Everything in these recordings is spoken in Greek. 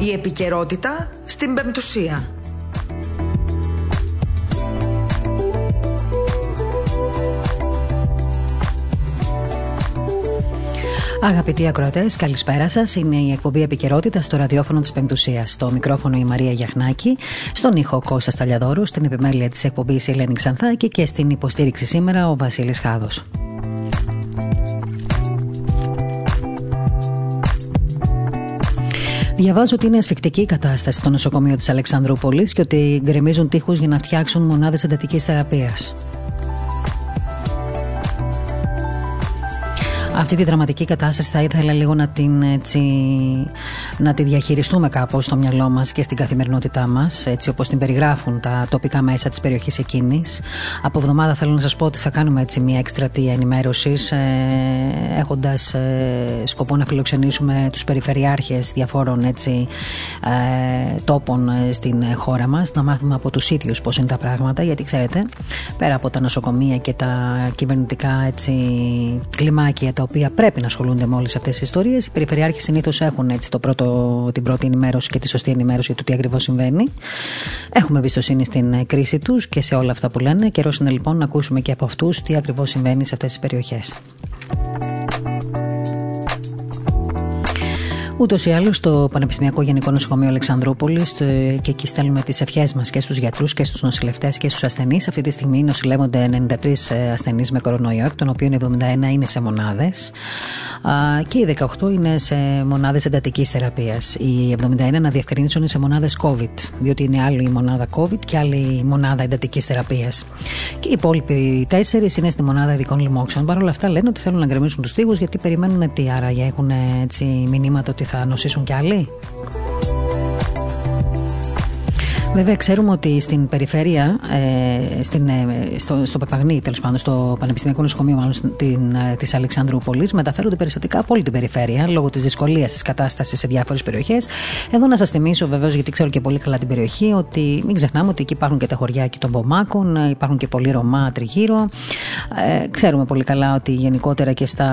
Η επικαιρότητα στην Πεμπτουσία. Αγαπητοί ακροατές, καλησπέρα σας. Είναι η εκπομπή επικαιρότητα στο ραδιόφωνο της Πεμπτουσίας. Στο μικρόφωνο η Μαρία Γιαχνάκη, στον ήχο Κώστα Σταλιαδόρου, στην επιμέλεια της εκπομπής η Ελένη Ξανθάκη και στην υποστήριξη σήμερα ο Βασίλης Χάδος. Διαβάζω ότι είναι ασφικτική η κατάσταση στο νοσοκομείο της Αλεξανδρούπολης και ότι γκρεμίζουν τείχους για να φτιάξουν μονάδες εντατικής θεραπείας. Αυτή τη δραματική κατάσταση θα ήθελα λίγο να την έτσι, να τη διαχειριστούμε κάπως στο μυαλό μας και στην καθημερινότητά μας έτσι όπως την περιγράφουν τα τοπικά μέσα της περιοχής εκείνης. Από εβδομάδα θέλω να σας πω ότι θα κάνουμε έτσι μια εκστρατεία ενημέρωσης ε, έχοντας ε, σκοπό να φιλοξενήσουμε τους περιφερειάρχες διαφόρων έτσι, ε, τόπων ε, στην χώρα μας να μάθουμε από τους ίδιους πώς είναι τα πράγματα γιατί ξέρετε πέρα από τα νοσοκομεία και τα κυβερνητικά έτσι, κλιμάκια τα οποία πρέπει να ασχολούνται με όλες αυτές τις ιστορίες. Οι περιφερειάρχες συνήθως έχουν έτσι το πρώτο, την πρώτη ενημέρωση και τη σωστή ενημέρωση για το τι ακριβώς συμβαίνει. Έχουμε εμπιστοσύνη στην κρίση τους και σε όλα αυτά που λένε. Καιρός είναι λοιπόν να ακούσουμε και από αυτούς τι ακριβώς συμβαίνει σε αυτές τις περιοχές. Ούτως ή άλλως, στο Πανεπιστημιακό Γενικό Νοσοκομείο Αλεξανδρούπολης και εκεί στέλνουμε τις ευχές μας και στους γιατρούς και στους νοσηλευτές και στους ασθενείς. Αυτή τη στιγμή νοσηλεύονται 93 ε, ασθενείς με κορονοϊό, εκ των οποίων 71 είναι σε μονάδες και οι 18 είναι σε μονάδες εντατικής θεραπείας. Οι 71 να διευκρινίσουν είναι σε μονάδες COVID, διότι είναι άλλη η μονάδα COVID και άλλη η μονάδα εντατικής θεραπείας. Και οι υπόλοιποι 4 είναι στη μονάδα ειδικών λοιμόξεων. Παρ' όλα αυτά λένε ότι θέλουν να γκρεμίσουν τους τείχου γιατί περιμένουν τι, άραγε έχουν έτσι μηνύματα ότι θα νοσήσουν κι άλλοι; Βέβαια, ξέρουμε ότι στην περιφέρεια, ε, στην, ε, στο, στο Πεπαγνή, τέλος πάντων, στο Πανεπιστημιακό Νοσοκομείο μάλλον ε, της Αλεξανδρούπολης, μεταφέρονται περιστατικά από όλη την περιφέρεια λόγω της δυσκολίας της κατάστασης σε διάφορες περιοχές. Εδώ να σας θυμίσω, βεβαίως, γιατί ξέρω και πολύ καλά την περιοχή, ότι μην ξεχνάμε ότι εκεί υπάρχουν και τα χωριά και των Πομάκων, ε, υπάρχουν και πολλοί Ρωμά τριγύρω. Ε, ξέρουμε πολύ καλά ότι γενικότερα και στα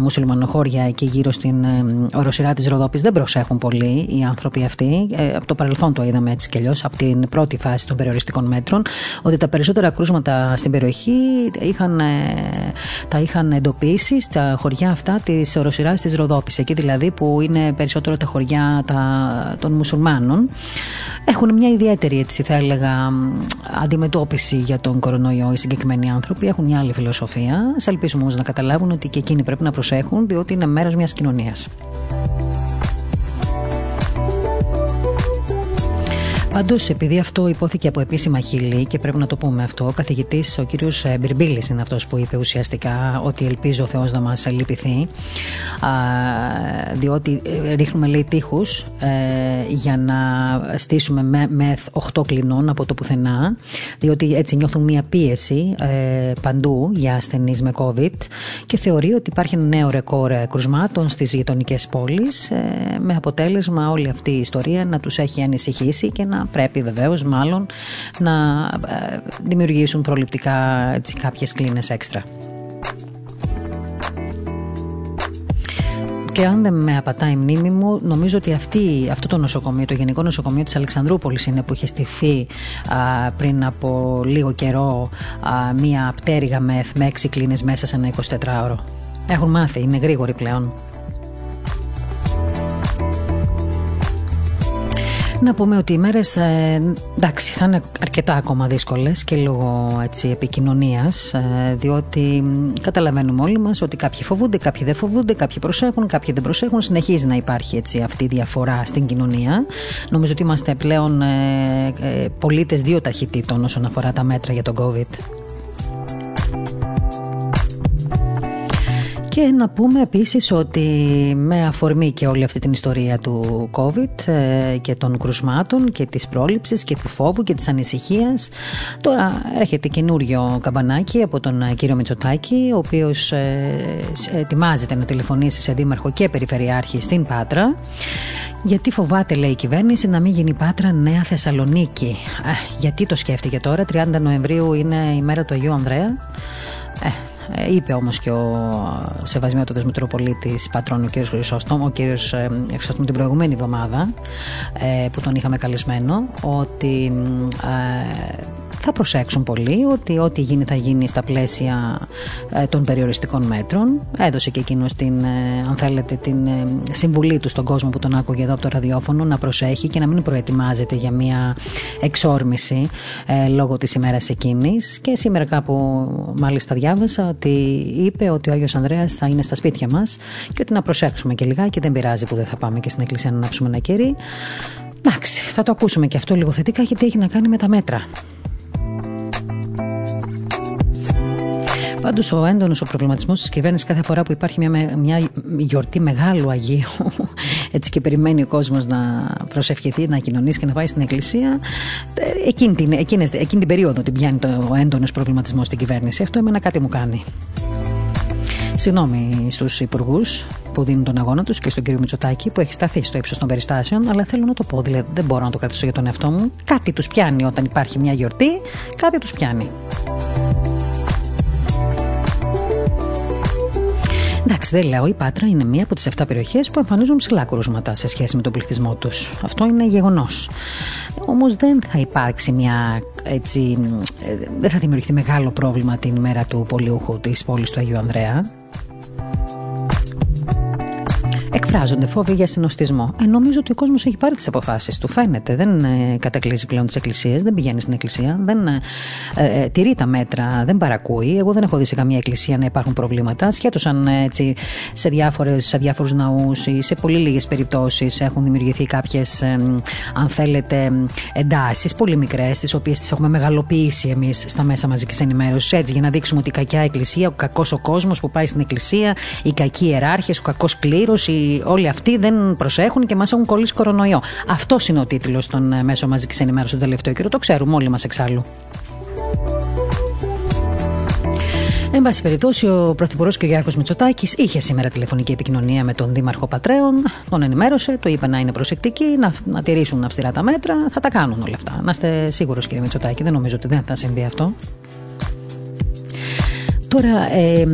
μουσουλμανοχώρια εκεί γύρω στην ε, οροσυρά της Ροδόπης δεν προσέχουν πολύ οι άνθρωποι αυτοί. Ε, από το παρελθόν το είδαμε έτσι κι αλλιώς, την πρώτη φάση των περιοριστικών μέτρων ότι τα περισσότερα κρούσματα στην περιοχή είχαν, ε, τα είχαν εντοπίσει στα χωριά αυτά της οροσυράς της Ροδόπης. Εκεί δηλαδή που είναι περισσότερο τα χωριά τα, των μουσουλμάνων. Έχουν μια ιδιαίτερη, έτσι θα έλεγα, αντιμετώπιση για τον κορονοϊό οι συγκεκριμένοι άνθρωποι. Έχουν μια άλλη φιλοσοφία. Σε ελπίσουμε όμως να καταλάβουν ότι και εκείνοι πρέπει να προσέχουν, διότι είναι μέρος μιας κοινωνίας. Πάντως, επειδή αυτό υπόθηκε από επίσημα χείλη και πρέπει να το πούμε αυτό, ο καθηγητής, ο κύριος ε, Μπυρμπίλη, είναι αυτός που είπε ουσιαστικά ότι ελπίζω ο Θεός να μας λυπηθεί. Διότι ε, ρίχνουμε, λέει, τείχους ε, για να στήσουμε με, μεθ 8 κλινών από το πουθενά, διότι έτσι νιώθουν μία πίεση παντού για ασθενείς με COVID και θεωρεί ότι υπάρχει ένα νέο ρεκόρ κρουσμάτων στις γειτονικές πόλεις, με αποτέλεσμα όλη αυτή η ιστορία να τους έχει ανησυχήσει και να πρέπει βεβαίως μάλλον να ε, δημιουργήσουν προληπτικά έτσι, κάποιες κλίνες έξτρα. Και αν δεν με απατάει η μνήμη μου, νομίζω ότι αυτή, αυτό το νοσοκομείο, το Γενικό Νοσοκομείο της Αλεξανδρούπολης είναι που είχε στηθεί πριν από λίγο καιρό μία πτέρυγα με, με έξι κλίνες μέσα σε ένα 24ωρο. Έχουν μάθει, είναι γρήγοροι πλέον. Να πούμε ότι οι μέρες ε, εντάξει, θα είναι αρκετά ακόμα δύσκολες και λόγω επικοινωνίας, ε, διότι καταλαβαίνουμε όλοι μας ότι κάποιοι φοβούνται, κάποιοι δεν φοβούνται, κάποιοι προσέχουν, κάποιοι δεν προσέχουν. Συνεχίζει να υπάρχει έτσι, αυτή η διαφορά στην κοινωνία. Νομίζω ότι είμαστε πλέον ε, ε, πολίτες δύο ταχυτήτων όσον αφορά τα μέτρα για τον COVID. Και να πούμε επίσης ότι με αφορμή και όλη αυτή την ιστορία του COVID ε, και των κρουσμάτων και της πρόληψης και του φόβου και της ανησυχίας τώρα έρχεται καινούριο καμπανάκι από τον κύριο Μητσοτάκη ο οποίος ε, ετοιμάζεται να τηλεφωνήσει σε δήμαρχο και περιφερειάρχη στην Πάτρα γιατί φοβάται, λέει η κυβέρνηση, να μην γίνει Πάτρα Νέα Θεσσαλονίκη. Ε, γιατί το σκέφτηκε τώρα, 30 Νοεμβρίου είναι η μέρα του Αγίου Ανδρέα. Ε, Ε, είπε όμως και ο Σεβασμιότατος Μητροπολίτης Πατρών, ο κ. Χρυσόστομ, ο κ. Χρυσόστομ την προηγούμενη εβδομάδα ε, που τον είχαμε καλεσμένο, ότι θα προσέξουν πολύ ότι ό,τι γίνει θα γίνει στα πλαίσια ε, των περιοριστικών μέτρων. Έδωσε και εκείνος την, ε, αν θέλετε, την ε, συμβουλή του στον κόσμο που τον άκουγε εδώ από το ραδιόφωνο να προσέχει και να μην προετοιμάζεται για μια εξόρμηση λόγω της ημέρας εκείνης. Και σήμερα κάπου μάλιστα διάβασα ότι είπε ότι ο Άγιος Ανδρέας θα είναι στα σπίτια μας και ότι να προσέξουμε και λιγάκι, δεν πειράζει που δεν θα πάμε και στην εκκλησία να ανάψουμε ένα κερί. Εντάξει, θα το ακούσουμε και αυτό λίγο θετικά γιατί έχει να κάνει με τα μέτρα. Πάντως, ο έντονος ο προβληματισμός της κυβέρνησης κάθε φορά που υπάρχει μια, μια γιορτή μεγάλου Αγίου, έτσι και περιμένει ο κόσμος να προσευχηθεί, να κοινωνήσει και να πάει στην εκκλησία, ε, εκείνη την, εκείνη, εκείνη την περίοδο την πιάνει το, ο έντονος προβληματισμός στην κυβέρνηση. Αυτό εμένα κάτι μου κάνει. Συγγνώμη στους υπουργούς που δίνουν τον αγώνα τους και στον κύριο Μητσοτάκη που έχει σταθεί στο ύψος των περιστάσεων, αλλά θέλω να το πω, δηλαδή δεν μπορώ να το κρατήσω για τον εαυτό μου. Κάτι τους πιάνει όταν υπάρχει μια γιορτή, κάτι τους πιάνει. Εντάξει, δεν λέω. Η Πάτρα είναι μία από τις 7 περιοχές που εμφανίζουν ψηλά κρούσματα σε σχέση με τον πληθυσμό τους. Αυτό είναι γεγονός. Όμως δεν θα υπάρξει μια έτσι. Ε, δεν θα δημιουργηθεί μεγάλο πρόβλημα την ημέρα του πολιούχου της πόλης του Αγίου Ανδρέα εκφράζονται φόβοι για συνοστισμό. Ε, νομίζω ότι ο κόσμος έχει πάρει τις αποφάσεις του. Φαίνεται. Δεν ε, κατακλείζει πλέον τις εκκλησίες, δεν πηγαίνει στην εκκλησία, δεν ε, ε, ε, τηρεί τα μέτρα, δεν παρακούει. Εγώ δεν έχω δει σε καμία εκκλησία να υπάρχουν προβλήματα. Σχέτω αν ε, έτσι, σε, σε διάφορους ναούς ή σε πολύ λίγες περιπτώσεις έχουν δημιουργηθεί κάποιες, αν θέλετε, εντάσεις πολύ μικρές, τις οποίες τις έχουμε μεγαλοποιήσει εμείς στα μέσα μαζικής ενημέρωσης. Έτσι, για να δείξουμε ότι η κακιά εκκλησία, ο κακός ο κόσμος που πάει στην εκκλησία, οι κακοί ιεράρχες, ο κακός κλήρος, όλοι αυτοί δεν προσέχουν και μας έχουν κολλήσει κορονοϊό. Αυτός είναι ο τίτλος των ε, μέσων μαζικής ενημέρωσης τον τελευταίο καιρό. Το ξέρουμε όλοι μας εξάλλου. Εν πάση περιπτώσει, ο Πρωθυπουργός Κυριάκο Μητσοτάκης είχε σήμερα τηλεφωνική επικοινωνία με τον Δήμαρχο Πατρέων, τον ενημέρωσε, το είπε να είναι προσεκτικοί, να, να τηρήσουν αυστηρά τα μέτρα. Θα τα κάνουν όλα αυτά. Να είστε σίγουρος, κύριε Μητσοτάκη, δεν νομίζω ότι δεν θα συμβεί αυτό. Τώρα, ε,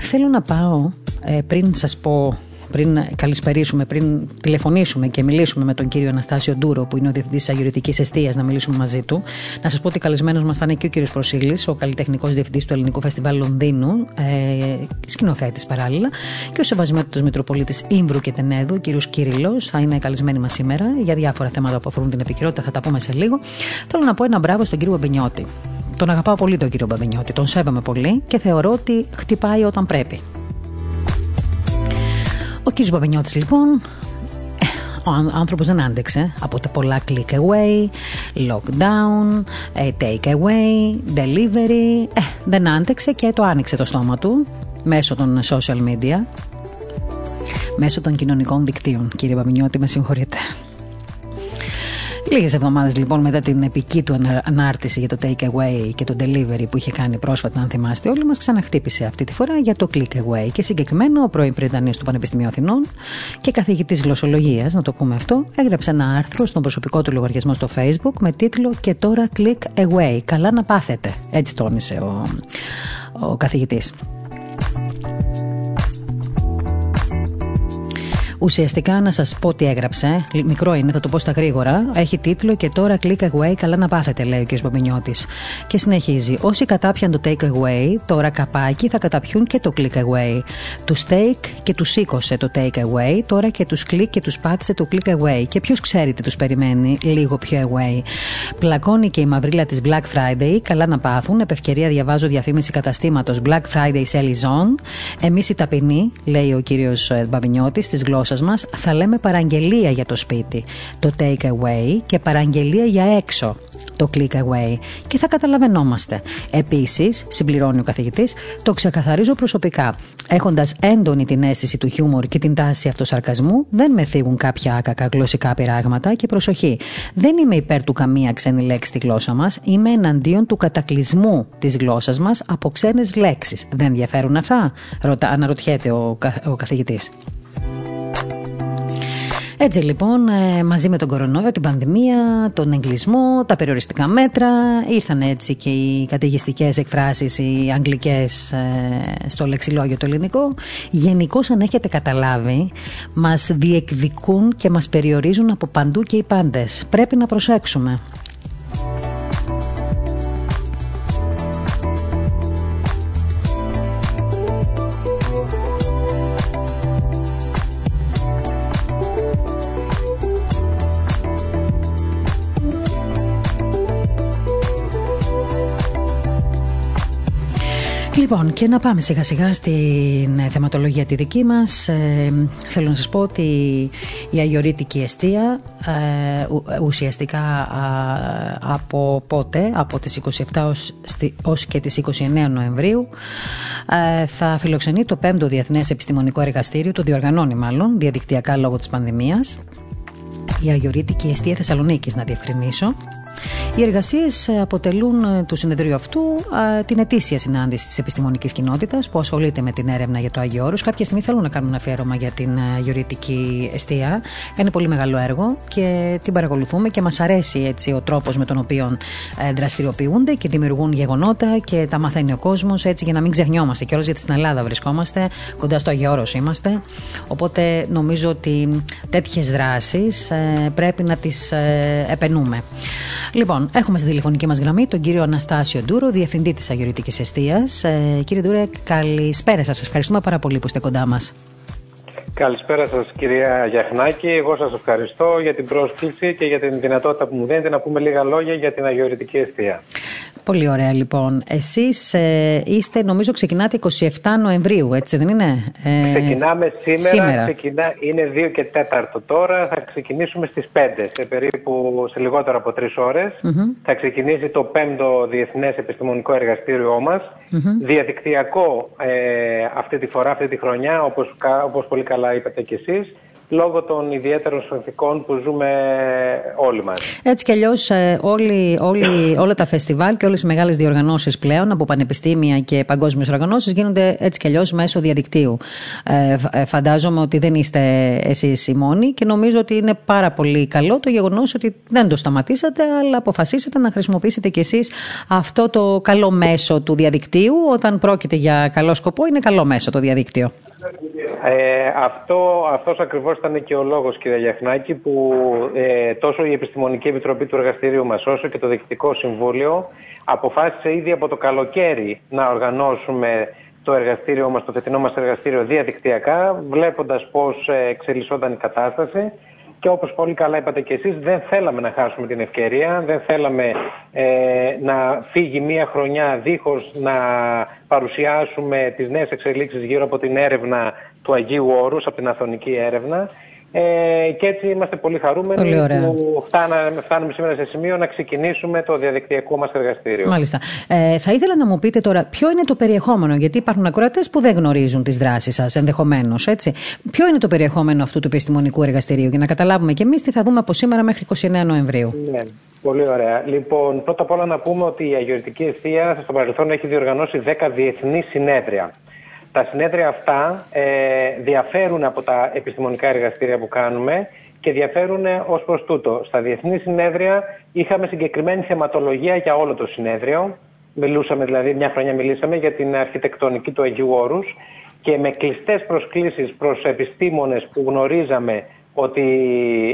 θέλω να πάω ε, πριν σας πω πριν καλησπερίσουμε, πριν τηλεφωνήσουμε και μιλήσουμε με τον κύριο Αναστάσιο Ντούρο, που είναι ο διευθυντής της Αγιορετική Εστίας, να μιλήσουμε μαζί του. Να σας πω ότι καλεσμένος μας θα είναι και ο κύριος Προσίλης, ο καλλιτεχνικός διευθυντής του Ελληνικού Φεστιβάλ Λονδίνου, ε, σκηνοθέτης παράλληλα, και ο Σεβασμιότατο Μητροπολίτης Ήμβρου και Τενέδου, ο κύριος Κύριλο, θα είναι καλεσμένοι μας σήμερα για διάφορα θέματα που αφορούν την επικαιρότητα, θα τα πούμε σε λίγο. Θέλω να πω ένα μπράβο στον κύριο Μπαμπινιώτη. Τον αγαπάω πολύ τον κύριο Μπαμπινιώτη, τον σέβαμε πολύ και θεωρώ ότι χτυπάει όταν πρέπει. Ο κύριος Παπενιώτης λοιπόν ε, ο άνθρωπος δεν άντεξε από τα πολλά click away, lockdown, ε, take away, delivery. Ε, δεν άντεξε και το άνοιξε το στόμα του μέσω των social media, μέσω των κοινωνικών δικτύων. Κύριε Παπενιώτη, με συγχωρείτε. Λίγες εβδομάδες λοιπόν μετά την επική του ανάρτηση για το take away και το delivery που είχε κάνει πρόσφατα, αν θυμάστε όλοι μας, ξαναχτύπησε αυτή τη φορά για το click away. Και συγκεκριμένο ο πρώην Πριτανείο του Πανεπιστημίου Αθηνών και καθηγητής γλωσσολογίας, να το πούμε αυτό, έγραψε ένα άρθρο στον προσωπικό του λογαριασμό στο Facebook με τίτλο Και τώρα click away. Καλά να πάθετε. Έτσι τόνισε ο, ο καθηγητής. Ουσιαστικά να σας πω τι έγραψε. Μικρό είναι, θα το πω στα γρήγορα. Έχει τίτλο και τώρα click away, καλά να πάθετε, λέει ο κ. Μπαμπινιώτη. Και συνεχίζει. Όσοι κατάπιαν το take away, τώρα καπάκι θα καταπιούν και το click away. Τους steak και τους σήκωσε το take away, τώρα και τους click και τους πάτησε το click away. Και ποιος ξέρει τι τους περιμένει λίγο πιο away. Πλακώνει και η μαυρίλα της Black Friday, καλά να πάθουν. Επευκαιρία διαβάζω διαφήμιση καταστήματος Black Friday Sally Zone. Εμείς οι ταπεινοί, λέει ο κ. Μπαμπινιώτη, της γλώσσας μας θα λέμε παραγγελία για το σπίτι, το take away και παραγγελία για έξω το click away και θα καταλαβαίνόμαστε. Επίσης, συμπληρώνει ο καθηγητής, το ξεκαθαρίζω προσωπικά. Έχοντας έντονη την αίσθηση του χιούμορ και την τάση αυτοσαρκασμού, δεν με θίγουν κάποια άκακα γλωσσικά πειράγματα και προσοχή. Δεν είμαι υπέρ του καμία ξένη λέξη στη γλώσσα μας, είμαι εναντίον του κατακλυσμού της γλώσσας μας από ξένες λέξεις. Δεν ενδιαφέρουν αυτά, Ρωτα, αναρωτιέται ο, ο καθηγητής. Έτσι λοιπόν, ε, μαζί με τον κορονοϊό, την πανδημία, τον εγκλισμό, τα περιοριστικά μέτρα, ήρθαν έτσι και οι καταιγιστικές εκφράσεις, οι αγγλικές ε, στο λεξιλόγιο το ελληνικό. Γενικώς αν έχετε καταλάβει, μας διεκδικούν και μας περιορίζουν από παντού και οι πάντες. Πρέπει να προσέξουμε. Λοιπόν, και να πάμε σιγά σιγά στην θεματολογία τη δική μας. Ε, θέλω να σας πω ότι η αγιορείτικη αιστεία ε, ουσιαστικά από πότε, από τις 27 ως, και τις 29 Νοεμβρίου ε, θα φιλοξενεί το 5ο Διεθνές Επιστημονικό Εργαστήριο, το διοργανώνει μάλλον διαδικτυακά λόγω της πανδημίας. Η αγιορείτικη αιστεία Θεσσαλονίκης να διευκρινίσω οι εργασίες αποτελούν ε, του συνεδρίου αυτού την ετήσια συνάντηση της επιστημονικής κοινότητας που ασχολείται με την έρευνα για το Άγιο Όρους. Κάποια στιγμή θέλουν να κάνουν αφιέρωμα για την γεωρητική αιστεία. Κάνει πολύ μεγάλο έργο και την παρακολουθούμε και μας αρέσει έτσι ο τρόπος με τον οποίο ε, δραστηριοποιούνται και δημιουργούν γεγονότα και τα μαθαίνει ο κόσμος έτσι για να μην ξεχνιόμαστε κιόλας γιατί στην Ελλάδα βρισκόμαστε, κοντά στο Άγιο Όρος είμαστε. Οπότε νομίζω ότι τέτοιες δράσεις ε, πρέπει να τις επενούμε. Λοιπόν, έχουμε στη τηλεφωνική μας γραμμή τον κύριο Αναστάσιο Ντούρο, διευθυντή της Αγιορητικής Εστίας. Ε, κύριε Ντούρε, καλησπέρα σας. Ευχαριστούμε πάρα πολύ που είστε κοντά μας. Καλησπέρα σας, κυρία Γιαχνάκη. Εγώ σας ευχαριστώ για την πρόσκληση και για την δυνατότητα που μου δίνετε να πούμε λίγα λόγια για την Αγιορητική Εστία. Πολύ ωραία λοιπόν. Εσείς ε, είστε, νομίζω ξεκινάτε 27 Νοεμβρίου, έτσι δεν είναι; Ε, Ξεκινάμε σήμερα, σήμερα. Ξεκινά, είναι 2 και 4 τώρα, θα ξεκινήσουμε στις 5, σε περίπου σε λιγότερο από 3 ωρες Θα ξεκινήσει το 5ο Διεθνές Επιστημονικό Εργαστήριό μας, διαδικτυακό ε, αυτή τη φορά, αυτή τη χρονιά, όπως, όπως πολύ καλά είπατε κι εσείς λόγω των ιδιαίτερων συνθηκών που ζούμε όλοι μας. Έτσι κι αλλιώς ε, όλοι, όλοι, όλα τα φεστιβάλ και όλες οι μεγάλες διοργανώσεις πλέον από πανεπιστήμια και παγκόσμιες οργανώσεις γίνονται έτσι κι αλλιώς μέσω διαδικτύου. Ε, ε, φαντάζομαι ότι δεν είστε εσείς οι μόνοι και νομίζω ότι είναι πάρα πολύ καλό το γεγονός ότι δεν το σταματήσατε αλλά αποφασίσατε να χρησιμοποιήσετε κι εσείς αυτό το καλό μέσο του διαδικτύου όταν πρόκειται για καλό σκοπό είναι καλό μέσο το διαδίκτυο. Ε, αυτό, αυτός ακριβώς ήταν και ο λόγος κύριε Γιαχνάκη που ε, τόσο η Επιστημονική Επιτροπή του Εργαστηρίου μας όσο και το Διοικητικό Συμβούλιο αποφάσισε ήδη από το καλοκαίρι να οργανώσουμε το εργαστήριό μας, το φετινό μας εργαστήριο διαδικτυακά βλέποντας πώς ε, εξελισσόταν η κατάσταση και όπως πολύ καλά είπατε και εσείς δεν θέλαμε να χάσουμε την ευκαιρία, δεν θέλαμε ε, να φύγει μία χρονιά δίχως να παρουσιάσουμε τις νέες εξελίξεις γύρω από την έρευνα του Αγίου Όρους, από την Αθωνική έρευνα ε, και έτσι είμαστε πολύ χαρούμενοι που φτάναμε, φτάνουμε σήμερα σε σημείο να ξεκινήσουμε το διαδικτυακό μας εργαστήριο. Μάλιστα. Ε, θα ήθελα να μου πείτε τώρα ποιο είναι το περιεχόμενο, γιατί υπάρχουν ακροατές που δεν γνωρίζουν τις δράσεις σας ενδεχομένως, έτσι. Ποιο είναι το περιεχόμενο αυτού του επιστημονικού εργαστηρίου, για να καταλάβουμε και εμείς τι θα δούμε από σήμερα μέχρι 29 Νοεμβρίου. Ναι, πολύ ωραία. Λοιπόν, πρώτα απ' όλα να πούμε ότι η Αγιορτική Ευθεία στο παρελθόν έχει διοργανώσει 10 διεθνή συνέδρια. Τα συνέδρια αυτά ε, διαφέρουν από τα επιστημονικά εργαστήρια που κάνουμε και διαφέρουν ως προς τούτο. Στα διεθνή συνέδρια είχαμε συγκεκριμένη θεματολογία για όλο το συνέδριο. Μιλούσαμε δηλαδή, μια χρονιά μιλήσαμε για την αρχιτεκτονική του Αγίου Όρους και με κλειστές προσκλήσεις προς επιστήμονες που γνωρίζαμε ότι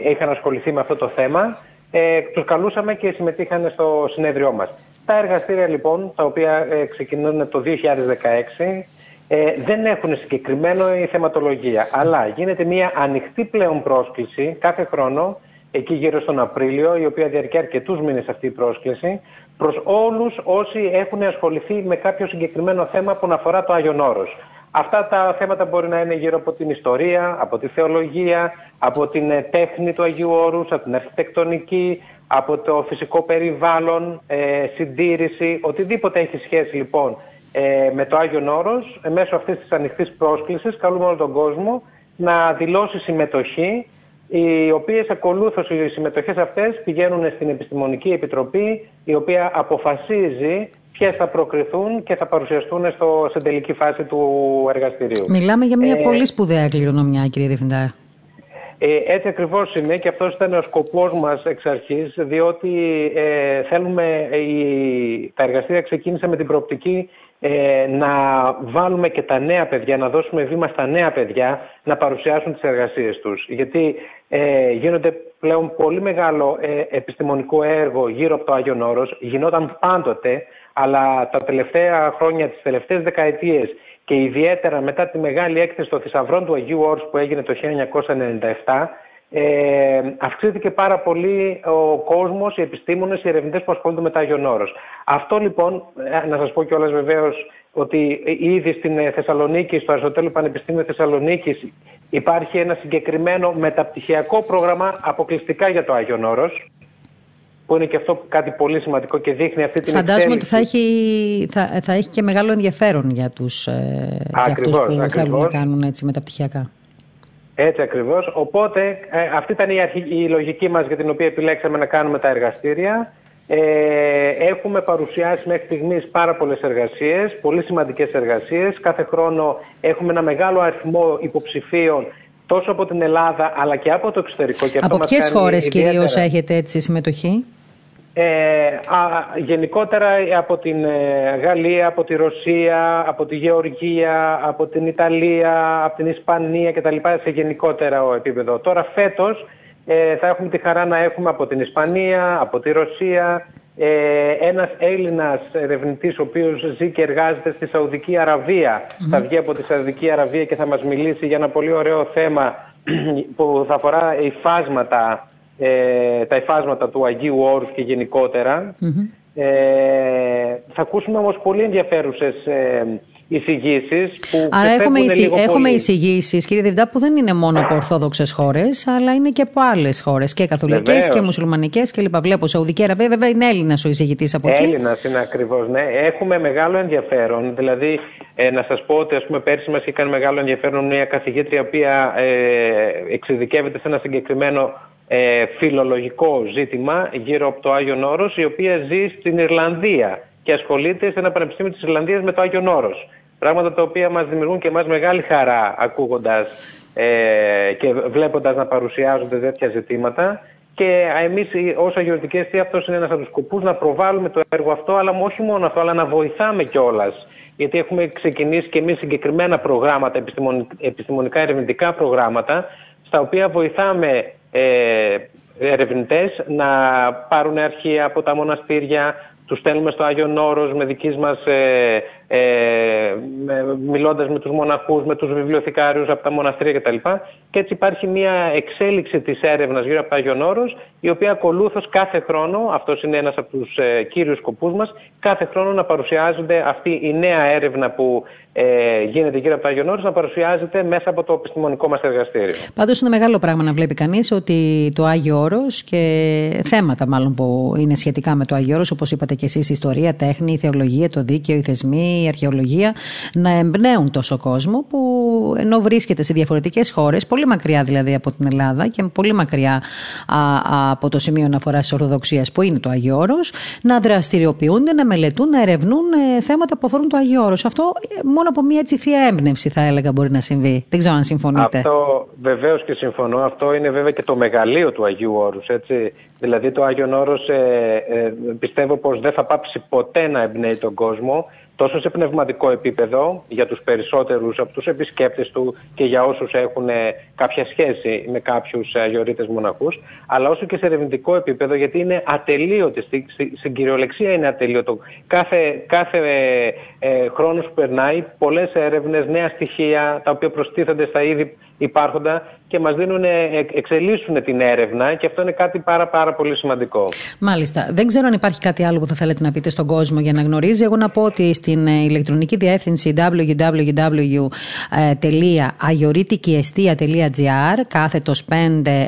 είχαν ασχοληθεί με αυτό το θέμα, ε, τους καλούσαμε και συμμετείχαν στο συνέδριό μας. Τα εργαστήρια λοιπόν, τα οποία ε, ξεκινούν το 2016, ε, δεν έχουν συγκεκριμένο η θεματολογία. Αλλά γίνεται μια ανοιχτή πλέον πρόσκληση κάθε χρόνο, εκεί γύρω στον Απρίλιο, η οποία διαρκεί αρκετούς μήνες αυτή η πρόσκληση, προς όλους όσοι έχουν ασχοληθεί με κάποιο συγκεκριμένο θέμα που αφορά το Άγιον Όρος. Αυτά τα θέματα μπορεί να είναι γύρω από την ιστορία, από τη θεολογία, από την ε, τέχνη του Αγίου Όρους, από την αρχιτεκτονική, από το φυσικό περιβάλλον, ε, συντήρηση, οτιδήποτε έχει σχέση λοιπόν ε, με το Άγιο Όρος, ε, μέσω αυτής της ανοιχτής πρόσκλησης, καλούμε όλο τον κόσμο να δηλώσει συμμετοχή, οι οποίες ακολούθως οι συμμετοχές αυτές πηγαίνουν στην Επιστημονική Επιτροπή, η οποία αποφασίζει ποιες θα προκριθούν και θα παρουσιαστούν στο, στην τελική φάση του εργαστηρίου. Μιλάμε για μια ε, πολύ σπουδαία κληρονομιά, κύριε Διευθυντά. Ε, έτσι ακριβώς είναι και αυτός ήταν ο σκοπός μας εξ αρχής, διότι ε, θέλουμε, η, τα εργαστήρια ξεκίνησε με την προοπτική ε, να βάλουμε και τα νέα παιδιά, να δώσουμε βήμα στα νέα παιδιά να παρουσιάσουν τις εργασίες τους. Γιατί ε, γίνονται πλέον πολύ μεγάλο ε, επιστημονικό έργο γύρω από το Άγιον Όρος, γινόταν πάντοτε, αλλά τα τελευταία χρόνια, τις τελευταίες δεκαετίες και ιδιαίτερα μετά τη μεγάλη έκθεση των θησαυρών του Αγίου Όρους που έγινε το 1997, ε, αυξήθηκε πάρα πολύ ο κόσμος, οι επιστήμονες, οι ερευνητές που ασχολούνται με τα Άγιον Όρος. Αυτό λοιπόν, ε, να σας πω κιόλας βεβαίως ότι ήδη στην ε, Θεσσαλονίκη, στο Αριστοτέλειο Πανεπιστήμιο Θεσσαλονίκης υπάρχει ένα συγκεκριμένο μεταπτυχιακό πρόγραμμα αποκλειστικά για το Άγιον Όρος που είναι και αυτό κάτι πολύ σημαντικό και δείχνει αυτή την Φαντάζομαι ότι θα έχει, θα, θα έχει και μεγάλο ενδιαφέρον για, τους, ε, ακριβώς, για αυτούς που θέλουν να κάνουν έτσι μεταπτυχιακά. Έτσι ακριβώς. Οπότε ε, αυτή ήταν η, αρχή, η λογική μας για την οποία επιλέξαμε να κάνουμε τα εργαστήρια. Ε, έχουμε παρουσιάσει μέχρι στιγμής πάρα πολλές εργασίες, πολύ σημαντικές εργασίες. Κάθε χρόνο έχουμε ένα μεγάλο αριθμό υποψηφίων τόσο από την Ελλάδα αλλά και από το εξωτερικό. Και από ποιες χώρες κυρίως έχετε έτσι συμμετοχή; Ε, α, γενικότερα από την ε, Γαλλία, από τη Ρωσία, από τη Γεωργία, από την Ιταλία, από την Ισπανία κτλ. σε γενικότερα επίπεδο. Τώρα φέτος ε, θα έχουμε τη χαρά να έχουμε από την Ισπανία, από τη Ρωσία, ε, ένας Έλληνας ερευνητής ο οποίος ζει και εργάζεται στη Σαουδική Θα βγει από τη Σαουδική Αραβία και θα μας μιλήσει για ένα πολύ ωραίο θέμα που θα αφορά υφάσματα ε, τα υφάσματα του Αγίου Όρους και γενικοτερα Ε, θα ακούσουμε όμως πολύ ενδιαφέρουσες ε, εισηγήσεις. Άρα έχουμε, εισι... έχουμε εισηγήσεις, κύριε Διευθυντά, που δεν είναι μόνο από Ορθόδοξες χώρες, αλλά είναι και από άλλες χώρες. Και καθολικές και μουσουλμανικές κλπ. Βλέπω Σαουδική Αραβία, βέβαια είναι Έλληνας ο εισηγητής από εκεί. Έλληνας είναι ακριβώς, ναι. Έχουμε μεγάλο ενδιαφέρον. Δηλαδή, ε, να σας πω ότι ας πούμε, πέρσι μας είχε κάνει μεγάλο ενδιαφέρον μια καθηγήτρια, η οποία ε, εξειδικεύεται σε ένα συγκεκριμένο ε, φιλολογικό ζήτημα γύρω από το Άγιον Όρος, η οποία ζει στην Ιρλανδία και ασχολείται σε ένα πανεπιστήμιο της Ιρλανδίας με το Άγιον Όρος. Πράγματα τα οποία μας δημιουργούν και εμάς μεγάλη χαρά ακούγοντας ε, και βλέποντας να παρουσιάζονται τέτοια ζητήματα. Και εμείς, ως αγιορτική αιστεία, αυτός είναι ένας από τους σκοπούς να προβάλλουμε το έργο αυτό, αλλά όχι μόνο αυτό, αλλά να βοηθάμε κιόλας. Γιατί έχουμε ξεκινήσει και εμείς συγκεκριμένα προγράμματα, επιστημονικά ερευνητικά προγράμματα, στα οποία βοηθάμε ε, ερευνητές να πάρουν αρχεία από τα μοναστήρια, τους στέλνουμε στο Άγιον Όρος με δικής μας, ε, ε, μιλώντας με τους μοναχούς, με τους βιβλιοθηκάριους από τα μοναστήρια κτλ. Και έτσι υπάρχει μια εξέλιξη της έρευνας γύρω από το Άγιον Όρος, η οποία ακολούθως κάθε χρόνο, αυτός είναι ένας από τους ε, κύριους σκοπούς μας, κάθε χρόνο να παρουσιάζονται αυτή η νέα έρευνα που ε, γίνεται γύρω από το Άγιον Όρος, να παρουσιάζεται μέσα από το επιστημονικό μας εργαστήριο. Πάντως είναι μεγάλο πράγμα να βλέπει κανείς ότι το Άγιο Όρος και θέματα μάλλον που είναι σχετικά με το Άγιο Όρος, όπως είπατε και εσείς, η ιστορία, τέχνη, η θεολογία, το δίκαιο, οι θεσμοί, η αρχαιολογία, να εμπνέουν τόσο κόσμο που ενώ βρίσκεται σε διαφορετικές χώρες, πολύ μακριά δηλαδή από την Ελλάδα και πολύ μακριά α, από το σημείο αναφοράς της Ορθοδοξίας που είναι το Άγιο Όρος, να δραστηριοποιούνται, να μελετούν, να ερευνούν ε, θέματα που αφορούν το Άγιο Όρος. Αυτό ε, μόνο από μια έτσι θεία έμπνευση θα έλεγα μπορεί να συμβεί. Δεν ξέρω αν συμφωνείτε. Αυτό βεβαίως και συμφωνώ. Αυτό είναι βέβαια και το μεγαλείο του Αγίου Όρους. Έτσι. Δηλαδή το Άγιον Όρος ε, ε, πιστεύω πως δεν θα πάψει ποτέ να εμπνέει τον κόσμο τόσο σε πνευματικό επίπεδο για τους περισσότερους από τους επισκέπτες του και για όσους έχουν κάποια σχέση με κάποιους αγιορείτες μοναχούς, αλλά όσο και σε ερευνητικό επίπεδο γιατί είναι ατελείωτη, στην κυριολεξία είναι ατελείωτο. Κάθε, κάθε ε, χρόνος που περνάει πολλές έρευνες, νέα στοιχεία τα οποία προστίθενται στα ήδη υπάρχοντα και μας δίνουν, ε, εξελίσσουν την έρευνα και αυτό είναι κάτι πάρα πάρα πολύ σημαντικό. Μάλιστα. Δεν ξέρω αν υπάρχει κάτι άλλο που θα θέλετε να πείτε στον κόσμο για να γνωρίζει. Εγώ να πω ότι στην ε, ηλεκτρονική διεύθυνση www.agioritικιεστία.gr κάθετος 5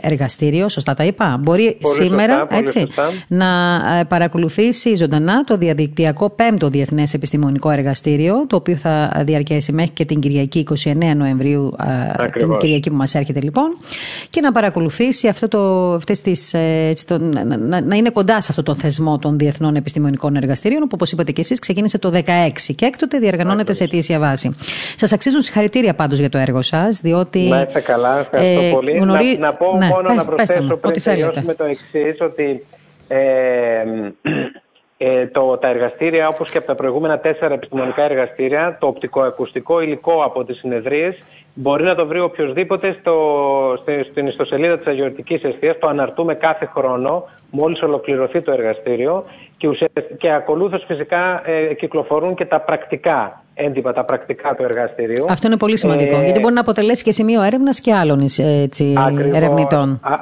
εργαστήριο, σωστά τα είπα, μπορεί σήμερα έτσι, να ε, παρακολουθήσει ζωντανά το διαδικτυακό 5ο Διεθνές Επιστημονικό Εργαστήριο, το οποίο θα διαρκέσει μέχρι και την Κυριακή 29 Νοεμβρίου, την Κυριακή που μας έρχεται λοιπόν και να παρακολουθήσει αυτό το, αυτές τις, ε, έτσι, το, να, να, είναι κοντά σε αυτό το θεσμό των διεθνών επιστημονικών εργαστηρίων που όπως είπατε και εσείς ξεκίνησε το 2016 και έκτοτε διαργανώνεται σε αιτήσια βάση. Σας αξίζουν συγχαρητήρια πάντως για το έργο σας διότι... Να είστε καλά, ευχαριστώ ε, πολύ. Γνωρί... Να, να πω ναι, μόνο πες, να προσθέσω πριν τελειώσουμε το εξής ότι ε, ε, το, τα εργαστήρια, όπως και από τα προηγούμενα τέσσερα επιστημονικά εργαστήρια, το οπτικοακουστικό υλικό από τις συνεδρίες μπορεί να το βρει οποιοδήποτε στο, στην ιστοσελίδα της Αγιορτικής Εστίας. Το αναρτούμε κάθε χρόνο, μόλις ολοκληρωθεί το εργαστήριο και, και ακολούθως φυσικά ε, κυκλοφορούν και τα πρακτικά έντυπα, τα πρακτικά του εργαστηρίου. Αυτό είναι πολύ σημαντικό, ε, γιατί μπορεί να αποτελέσει και σημείο έρευνας και άλλων έτσι, ερευνητών. Α,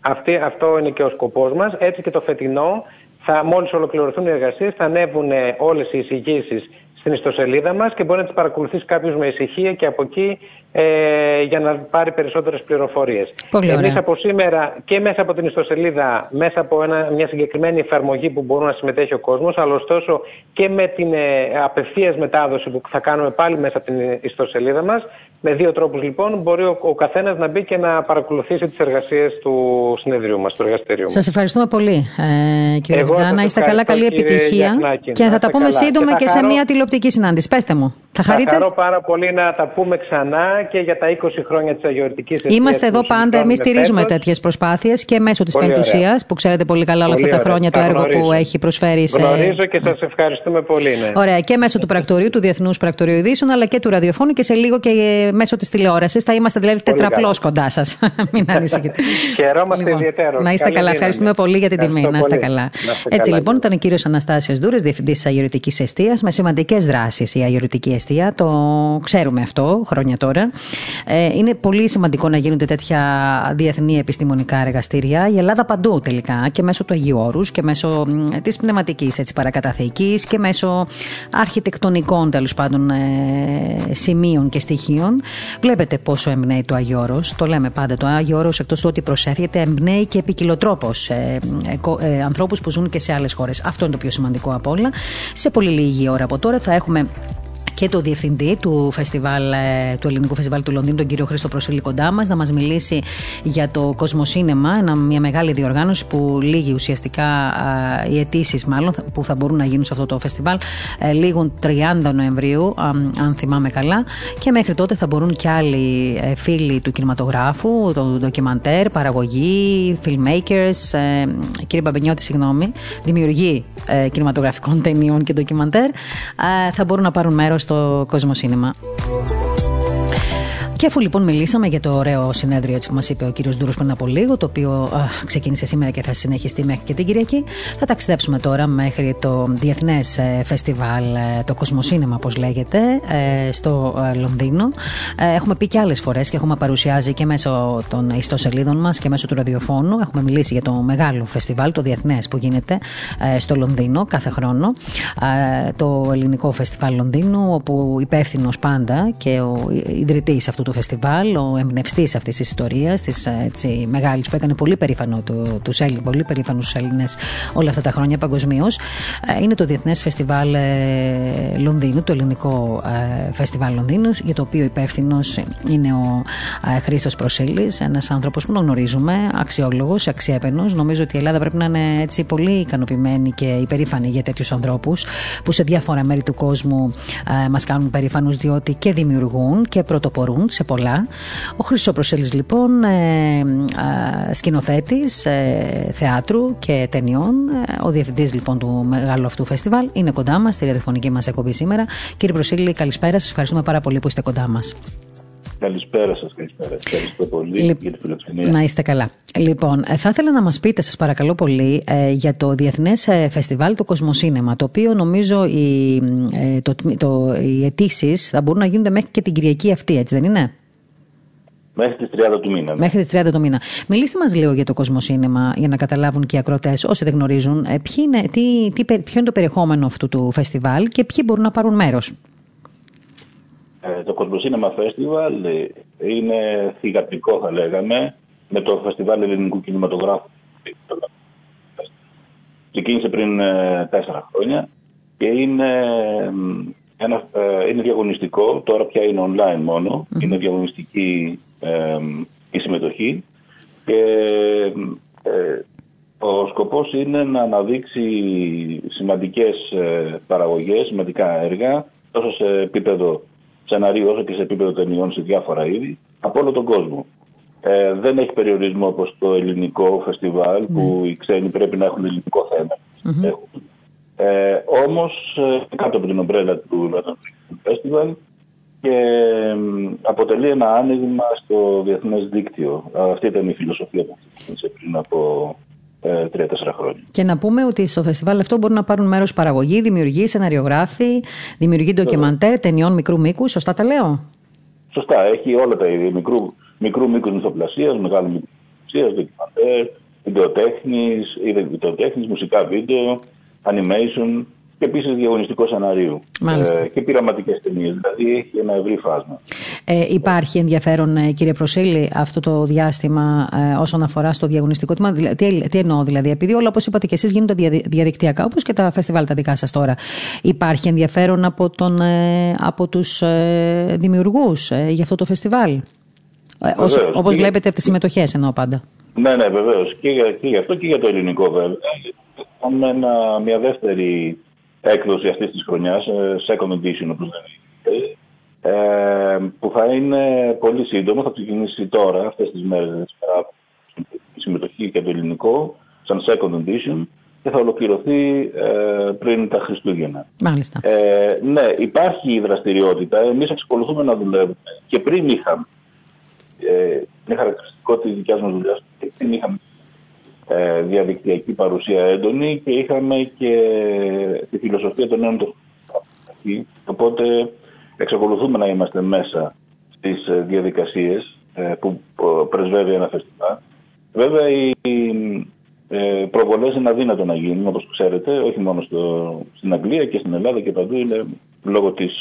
αυτή, αυτό είναι και ο σκοπός μας. Έτσι και το φετινό θα, μόλις ολοκληρωθούν οι εργασίες θα ανέβουν όλες οι εισηγήσεις στην ιστοσελίδα μας και μπορεί να τις παρακολουθήσει κάποιος με ησυχία και από εκεί ε, για να πάρει περισσότερες πληροφορίες. Πολύ Εμείς από σήμερα και μέσα από την ιστοσελίδα, μέσα από ένα, μια συγκεκριμένη εφαρμογή που μπορεί να συμμετέχει ο κόσμος, αλλά ωστόσο και με την ε, απευθείας μετάδοση που θα κάνουμε πάλι μέσα από την ιστοσελίδα μας, με δύο τρόπους λοιπόν μπορεί ο, ο καθένας να μπει και να παρακολουθήσει τις εργασίες του συνεδρίου μας, του εργαστηρίου μας. Σας ευχαριστούμε πολύ ε, κύριε Να Είστε καλά, καλή επιτυχία και θα τα πούμε σύντομα και, και σε μια τηλεοπτική συνάντηση. Πέστε μου. Θα χαρείτε; Θα χαρώ πάρα πολύ να τα πούμε ξανά και για τα 20 χρόνια της αγιορτικής Εστία. Είμαστε εδώ πάντα. Εμείς στηρίζουμε τέτοιες προσπάθειες και μέσω της Πεμπτουσίας, που ξέρετε πολύ καλά όλα αυτά τα χρόνια το έργο που έχει προσφέρει σε. Γνωρίζω και σας ευχαριστούμε πολύ. Ναι. Ωραία. Και μέσω του πρακτορείου, του Διεθνούς Πρακτορείου Ειδήσεων, αλλά και του ραδιοφώνου και σε λίγο και μέσω της τηλεόρασης. Θα είμαστε δηλαδή τετραπλώ κοντά σας. Μην ανησυχείτε. Χαιρόμαστε λοιπόν, ιδιαίτερως. Να είστε καλά. Ευχαριστούμε πολύ για την τιμή. Να είστε καλά. Έτσι λοιπόν ήταν ο κύριος Αναστάσιος Δούρε, διευθυντής τη Αγιορτική Εστία, με σημαντικές δράσεις η Αγιορτική Εστία. Το ξέρουμε αυτό χρόνια τώρα. Ε, είναι πολύ σημαντικό να γίνονται τέτοια διεθνή επιστημονικά εργαστήρια. Η Ελλάδα παντού τελικά και μέσω του Αγίου Όρους και μέσω της πνευματικής παρακαταθήκης και μέσω αρχιτεκτονικών τέλος πάντων ε, σημείων και στοιχείων. Βλέπετε πόσο εμπνέει το Αγίου Όρος. Το λέμε πάντα. Το Άγιο Όρος εκτός του ότι προσέφυγεται, εμπνέει και επικοιλωτρόπω ε, ε, ε ανθρώπους που ζουν και σε άλλες χώρες. Αυτό είναι το πιο σημαντικό από όλα. Σε πολύ λίγη ώρα από τώρα θα έχουμε και το διευθυντή του, φεστιβάλ, ε, του Ελληνικού Φεστιβάλ του Λονδίνου, τον κύριο Χρήστο Προσήλη κοντά μας, να μας μιλήσει για το Κοσμοσύνεμα, μια μεγάλη διοργάνωση που λύγει ουσιαστικά οι αιτήσεις, μάλλον που θα μπορούν να γίνουν σε αυτό το φεστιβάλ, ε, λήγουν 30 Νοεμβρίου, αν θυμάμαι καλά. Και μέχρι τότε θα μπορούν και άλλοι ε, φίλοι του κινηματογράφου, το ντοκιμαντέρ, παραγωγή, filmmakers, κύριε Μπαμπενιώτη, συγγνώμη, δημιουργοί κινηματογραφικών ταινιών και ντοκιμαντέρ, θα μπορούν να πάρουν μέρος στο Κόσμο Σίνεμα. Και αφού λοιπόν μιλήσαμε για το ωραίο συνέδριο έτσι που μα είπε ο κύριος Ντούρος πριν από λίγο, το οποίο α, ξεκίνησε σήμερα και θα συνεχιστεί μέχρι και την Κυριακή, θα ταξιδέψουμε τώρα μέχρι το Διεθνές ε, Φεστιβάλ, ε, το Κοσμοσύνεμα, όπως λέγεται, ε, στο Λονδίνο. Έχουμε πει και άλλες φορές και έχουμε παρουσιάζει και μέσω των ιστοσελίδων μας και μέσω του ραδιοφώνου. Έχουμε μιλήσει για το μεγάλο φεστιβάλ, το Διεθνές που γίνεται στο Λονδίνο κάθε χρόνο. Το Ελληνικό Φεστιβάλ Λονδίνου, όπου υπεύθυνος πάντα και ο ιδρυτής αυτού του φεστιβάλ, ο εμπνευστής αυτής της ιστορίας, της μεγάλης που έκανε πολύ περήφανο τους Έλληνε, πολύ περήφανους Έλληνες όλα αυτά τα χρόνια παγκοσμίως. Ε, είναι το Διεθνές Φεστιβάλ ε, Λονδίνου, το ελληνικό ε, φεστιβάλ Λονδίνου, για το οποίο υπεύθυνος είναι ο Χρήστος Προσήλη, ένας άνθρωπος που τον γνωρίζουμε, αξιόλογος, αξιέπαινος. Νομίζω ότι η Ελλάδα πρέπει να είναι έτσι πολύ ικανοποιημένη και υπερήφανη για τέτοιους ανθρώπους που σε διάφορα μέρη του κόσμου μας κάνουν περήφανους διότι και δημιουργούν και πρωτοπορούν σε πολλά. Ο Χρυσός Προσέλης λοιπόν ε, ε, σκηνοθέτης ε, θεάτρου και ταινιών, ε, ο διευθυντής λοιπόν του μεγάλου αυτού φεστιβάλ είναι κοντά μας στη ραδιοφωνική μας εκπομπή σήμερα. Κύριε Προσέλη καλησπέρα, σας ευχαριστούμε πάρα πολύ που είστε κοντά μας. Καλησπέρα σας, καλησπέρα. Ευχαριστώ πολύ για τη φιλοξενία. Να είστε καλά. Λοιπόν, ε, θα ήθελα να μας πείτε, σας παρακαλώ πολύ, ε, για το Διεθνές ε, Φεστιβάλ το Κοσμοσύνεμα, το οποίο νομίζω οι, το, το, οι αιτήσεις θα μπορούν να γίνονται μέχρι και την Κυριακή αυτή, έτσι δεν είναι; Μέχρι τις 30 του μήνα. Ναι. Μέχρι τις 30 του μήνα. Μιλήστε μας λίγο για το Κοσμοσύνεμα, για να καταλάβουν και οι ακροτές, όσοι δεν γνωρίζουν, είναι, τι, τι, ποιο είναι το περιεχόμενο αυτού του φεστιβάλ και ποιοι μπορούν να πάρουν μέρος. Ε, το Κοσμοσύνεμα Festival είναι θηγατρικό θα λέγαμε με το Φεστιβάλ Ελληνικού Κινηματογράφου. Ξεκίνησε πριν ε, τέσσερα χρόνια και είναι, ένα, ε, είναι διαγωνιστικό, τώρα πια είναι online μόνο, είναι διαγωνιστική η συμμετοχή. Και ε, ο σκοπός είναι να αναδείξει σημαντικές ε, παραγωγές, σημαντικά έργα, τόσο σε επίπεδο σενάριου όσο και σε επίπεδο ταινιών σε διάφορα είδη, από όλο τον κόσμο. Ε, δεν έχει περιορισμό όπως το ελληνικό φεστιβάλ που ναι. οι ξένοι πρέπει να έχουν ελληνικό Ε, όμως ε, κάτω από την ομπρέλα του London Festival και αποτελεί ένα άνοιγμα στο διεθνές δίκτυο. Αυτή ήταν η φιλοσοφία που ξεκίνησε πριν από ε, τρία-τέσσερα χρόνια. Και να πούμε ότι στο φεστιβάλ αυτό μπορούν να πάρουν μέρος παραγωγή, δημιουργοί, σεναριογράφοι, δημιουργοί ντοκιμαντέρ, ταινιών μικρού μήκου. Σωστά τα λέω; Σωστά. Έχει όλα τα είδη. Μικρού, μικρού μήκους μυθοπλασίας, μεγάλου μήκους μυθοπλασίας, ντοκιμαντέρ, βιντεοτέχνης, μουσικά βίντεο, animation και επίσης διαγωνιστικό σενάριο. Ε, και πειραματικές ταινίες. Δηλαδή έχει ένα ευρύ φάσμα. Ε, υπάρχει ενδιαφέρον, ε, κύριε Προσίλη, αυτό το διάστημα ε, όσον αφορά στο διαγωνιστικό τμήμα; Τι, τι εννοώ δηλαδή, επειδή όλα όπως είπατε και εσείς γίνονται διαδικτυακά, όπως και τα φεστιβάλ τα δικά σας τώρα. Υπάρχει ενδιαφέρον από, τον, ε, από τους ε, δημιουργούς ε, για αυτό το φεστιβάλ; Όπως βλέπετε από τις συμμετοχές εννοώ πάντα. Ναι, ναι, βεβαίως. Και, και για αυτό και για το ελληνικό βέβαια. Έχουμε μια δεύτερη έκδοση αυτής της χρονιάς, ε, second edition όπως λέγεται, ε, που θα είναι πολύ σύντομο, θα ξεκινήσει τώρα, αυτές τις μέρες, η συμμετοχή και το ελληνικό, σαν second edition και θα ολοκληρωθεί ε, πριν τα Χριστούγεννα. Μάλιστα. Ε, ναι, υπάρχει η δραστηριότητα. Εμείς εξακολουθούμε να δουλεύουμε και πριν είχαμε. Ε, είναι χαρακτηριστικό της δικιάς μας δουλειάς. Πριν είχαμε ε, διαδικτυακή παρουσία έντονη και είχαμε και τη φιλοσοφία των νέων τεχνολογιών. Οπότε εξακολουθούμε να είμαστε μέσα στις ε, διαδικασίες ε, που πρεσβεύει ένα φεστιβάλ. Βέβαια οι προβολές είναι αδύνατο να γίνουν όπως ξέρετε όχι μόνο στο, στην Αγγλία και στην Ελλάδα και παντού είναι λόγω της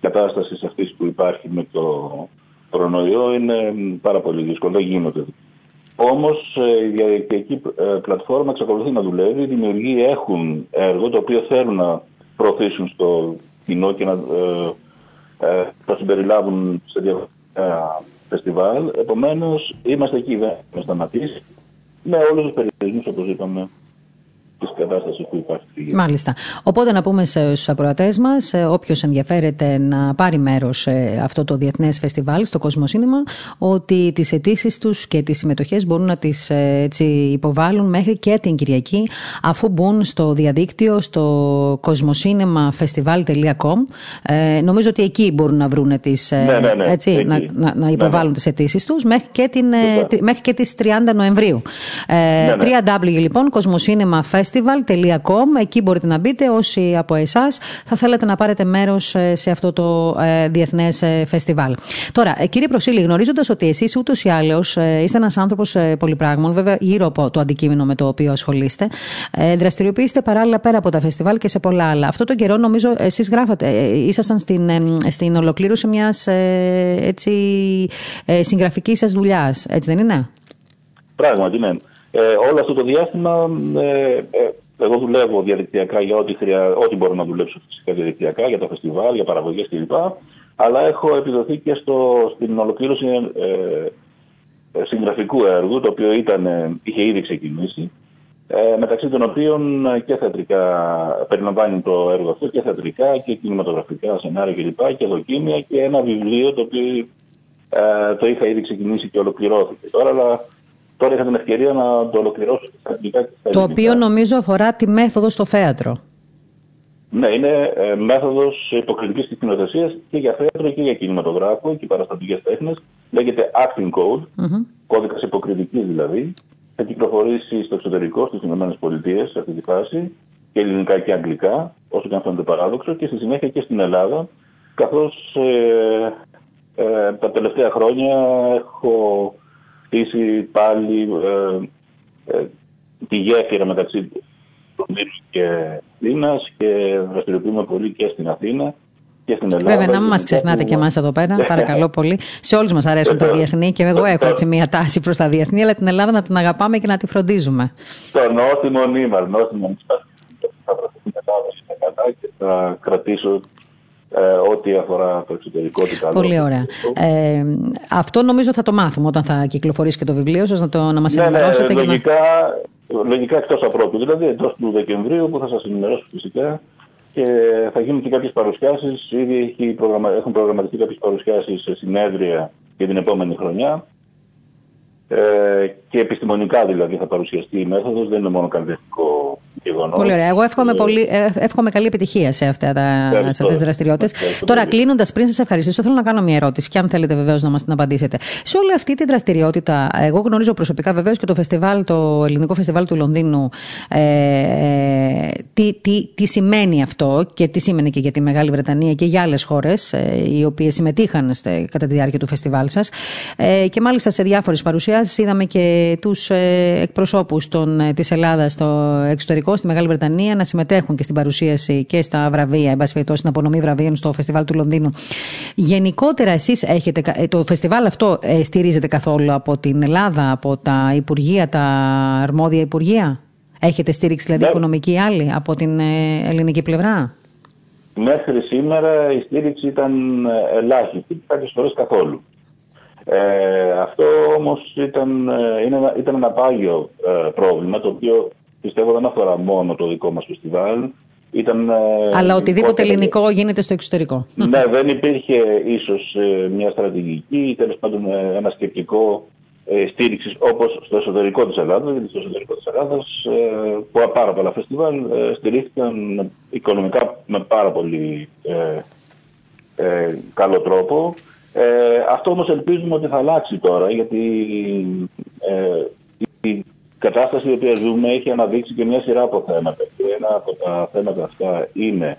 κατάστασης αυτής που υπάρχει με το προνοϊό είναι πάρα πολύ δύσκολο, δεν γίνονται Όμως ε, η διαδικτυακή ε, πλατφόρμα εξακολουθεί να δουλεύει. Οι δημιουργοί έχουν έργο το οποίο θέλουν να προωθήσουν στο κοινό και να ε, ε, το συμπεριλάβουν σε διάφορα φεστιβάλ. Επομένως, είμαστε εκεί, δεν έχουμε σταματήσει. Με όλους τους περιορισμούς, όπως είπαμε, της κατάστασης που υπάρχει. Μάλιστα. Οπότε να πούμε στους ακροατές μας, ε, όποιος ενδιαφέρεται να πάρει μέρος σε αυτό το διεθνές φεστιβάλ στο Κόσμο Σίνημα, ότι τις αιτήσεις τους και τις συμμετοχές μπορούν να τις ε, υποβάλουν μέχρι και την Κυριακή, αφού μπουν στο διαδίκτυο στο κοσμοσίνεμαφεστιβάλ.com. Ε, νομίζω ότι εκεί μπορούν να βρουν τις, ε, ναι, ναι, ναι, έτσι, να, να, να, υποβάλουν ναι, τις αιτήσεις τους μέχρι και, την, μέχρι και τις 30 Νοεμβρίου. Ε, ναι, ναι. λοιπόν, κοσμοσίνεμαφεστιβάλ festival.com. Εκεί μπορείτε να μπείτε όσοι από εσάς θα θέλετε να πάρετε μέρος ε, σε αυτό το ε, διεθνές ε, φεστιβάλ. Τώρα, κύριε Προσίλη, γνωρίζοντας ότι εσείς ούτως ή άλλως είστε ένας άνθρωπος πολυπράγμων, βέβαια γύρω από το αντικείμενο με το οποίο ασχολείστε, δραστηριοποιήσετε παράλληλα πέρα από τα φεστιβάλ και σε πολλά άλλα. Αυτό το καιρό, νομίζω, εσείς γράφατε, ήσασταν στην, στην ολοκλήρωση μιας συγγραφικής σας δουλειάς, έτσι δεν είναι; Πράγματι, ναι. Ε, όλο αυτό το διάστημα ε, ε, εγώ δουλεύω διαδικτυακά για ό,τι, χρειά, ό,τι μπορώ να δουλέψω φυσικά διαδικτυακά, για τα φεστιβάλ, για παραγωγές κλπ. Αλλά έχω επιδοθεί και στο, στην ολοκλήρωση ε, ε, συγγραφικού έργου, το οποίο ήταν, είχε ήδη ξεκινήσει, ε, μεταξύ των οποίων και θεατρικά περιλαμβάνει το έργο αυτό και θεατρικά και κινηματογραφικά σενάρια κλπ. Και, δοκίμια και ένα βιβλίο το οποίο ε, το είχα ήδη ξεκινήσει και ολοκληρώθηκε τώρα, αλλά Τώρα είχα την ευκαιρία να το ολοκληρώσω στα αγγλικά Το οποίο νομίζω αφορά τη μέθοδο στο θέατρο. Ναι, είναι ε, μέθοδος υποκριτικής σκηνοθεσίας και για θέατρο και για κινηματογράφο και παραστατικές τέχνες. Λέγεται Acting Code, mm-hmm. κώδικας υποκριτικής δηλαδή. Θα κυκλοφορήσει στο εξωτερικό, στις ΗΠΑ σε αυτή τη φάση, και ελληνικά και αγγλικά, όσο και αν φαίνεται παράδοξο, και στη συνέχεια και στην Ελλάδα. Καθώς ε, ε, τα τελευταία χρόνια έχω χτίσει πάλι ε, ε, τη γέφυρα μεταξύ Λονδίνου και Αθήνας και δραστηριοποιούμε πολύ και στην Αθήνα και στην Ελλάδα. Βέβαια, να μην μας ξεχνάτε και εμάς εδώ πέρα, παρακαλώ πολύ. Σε όλους μας αρέσουν τα διεθνή και εγώ έχω έτσι μια τάση προς τα διεθνή, αλλά την Ελλάδα να την αγαπάμε και να τη φροντίζουμε. Το νόστιμο νήμα, νόστιμο Θα βρεθούμε Ελλάδα και θα κρατήσω ε, ό,τι αφορά το εξωτερικό. Πολύ ωραία. Ε, αυτό νομίζω θα το μάθουμε όταν θα κυκλοφορήσει και το βιβλίο σας, να, το, να μας ναι, ναι ενημερώσετε. Ναι, λογικά, να... λογικά εκτός απρόπου, δηλαδή εντός του Δεκεμβρίου που θα σας ενημερώσω φυσικά και θα γίνουν και κάποιες παρουσιάσεις. Ήδη έχουν προγραμματιστεί κάποιες παρουσιάσεις σε συνέδρια για την επόμενη χρονιά. Ε, και επιστημονικά δηλαδή θα παρουσιαστεί η μέθοδος, δεν είναι μόνο καλλιτεχνικό γεγονός. Πολύ ωραία. Εγώ εύχομαι, πολύ, ε, εύχομαι καλή επιτυχία σε, αυτά τα, σε αυτές τις δραστηριότητες. Τώρα κλείνοντας πριν σας ευχαριστήσω, θέλω να κάνω μια ερώτηση και αν θέλετε βεβαίως να μας την απαντήσετε. Σε όλη αυτή τη δραστηριότητα, εγώ γνωρίζω προσωπικά βεβαίως και το φεστιβάλ, το ελληνικό φεστιβάλ του Λονδίνου, ε, ε, τι, τι, τι σημαίνει αυτό και τι σημαίνει και για τη Μεγάλη Βρετανία και για άλλες χώρες ε, οι οποίες συμμετείχαν κατά τη διάρκεια του φεστιβάλ σας ε, και μάλιστα σε διάφορες παρουσιάσεις είδαμε και τους ε, εκπροσώπους ε, της Ελλάδας στο εξωτερικό, στη Μεγάλη Βρετανία, να συμμετέχουν και στην παρουσίαση και στα βραβεία, εν πάση περιπτώσει, στην απονομή βραβείων στο Φεστιβάλ του Λονδίνου. Γενικότερα, εσείς έχετε. Ε, το φεστιβάλ αυτό στηρίζεται καθόλου από την Ελλάδα, από τα Υπουργεία, τα αρμόδια Υπουργεία; Έχετε στήριξη δηλαδή ναι. οικονομική άλλη από την ελληνική πλευρά; Μέχρι σήμερα η στήριξη ήταν ελάχιστη, κάποιε φορέ καθόλου. Ε, αυτό όμως ήταν, ε, είναι, ήταν ένα πάγιο ε, πρόβλημα το οποίο πιστεύω δεν αφορά μόνο το δικό μας φεστιβάλ. Ήταν, ε, Αλλά οτιδήποτε ελληνικό γίνεται στο εξωτερικό. Ναι, δεν υπήρχε ίσως μια στρατηγική ή τέλος πάντων ένα σκεπτικό στήριξης όπως στο εσωτερικό της Ελλάδας, γιατί στο εσωτερικό της Ελλάδας που πάρα πολλά φεστιβάλ στηρίχθηκαν οικονομικά με πάρα πολύ ε, καλό τρόπο. Ε, αυτό όμως ελπίζουμε ότι θα αλλάξει τώρα, γιατί ε, η κατάσταση η οποία ζούμε έχει αναδείξει και μια σειρά από θέματα. Και ένα από τα θέματα αυτά είναι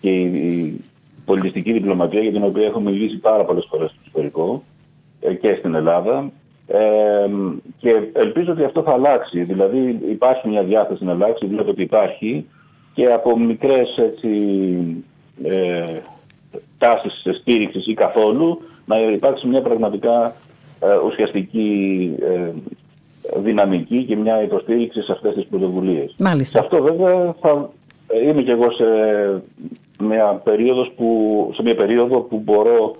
και η, πολιτιστική διπλωματία, για την οποία έχουμε μιλήσει πάρα πολλές φορές στο ιστορικό ε, και στην Ελλάδα. Ε, και ελπίζω ότι αυτό θα αλλάξει. Δηλαδή υπάρχει μια διάθεση να αλλάξει, βλέπω ότι υπάρχει και από μικρές έτσι, ε, τάσεις στήριξης ή καθόλου να υπάρξει μια πραγματικά ε, ουσιαστική ε, δυναμική και μια υποστήριξη σε αυτές τις πρωτοβουλίες. Μάλιστα. Σε αυτό βέβαια θα ε, είμαι και εγώ σε μια, περίοδος που, σε μια περίοδο που μπορώ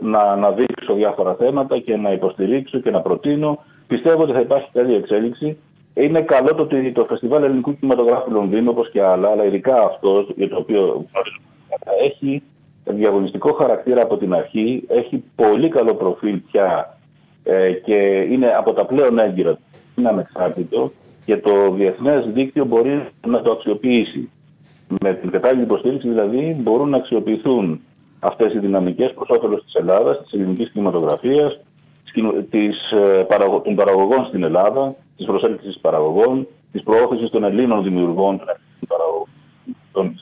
να αναδείξω διάφορα θέματα και να υποστηρίξω και να προτείνω. Πιστεύω ότι θα υπάρχει καλή εξέλιξη. Είναι καλό το ότι το Φεστιβάλ Ελληνικού Κινηματογράφου Λονδίνου, όπως και άλλα, αλλά ειδικά αυτός για το οποίο έχει διαγωνιστικό χαρακτήρα από την αρχή, έχει πολύ καλό προφίλ πια ε, και είναι από τα πλέον έγκυρα, είναι ανεξάρτητο και το διεθνές δίκτυο μπορεί να το αξιοποιήσει. Με την κατάλληλη υποστήριξη δηλαδή μπορούν να αξιοποιηθούν αυτές οι δυναμικές προς όφελος της Ελλάδας, της ελληνικής κινηματογραφίας, της, ε, των παραγωγών στην Ελλάδα, της προσέλκυσης παραγωγών, της προώθησης των Ελλήνων δημιουργών, των παραγωγών, των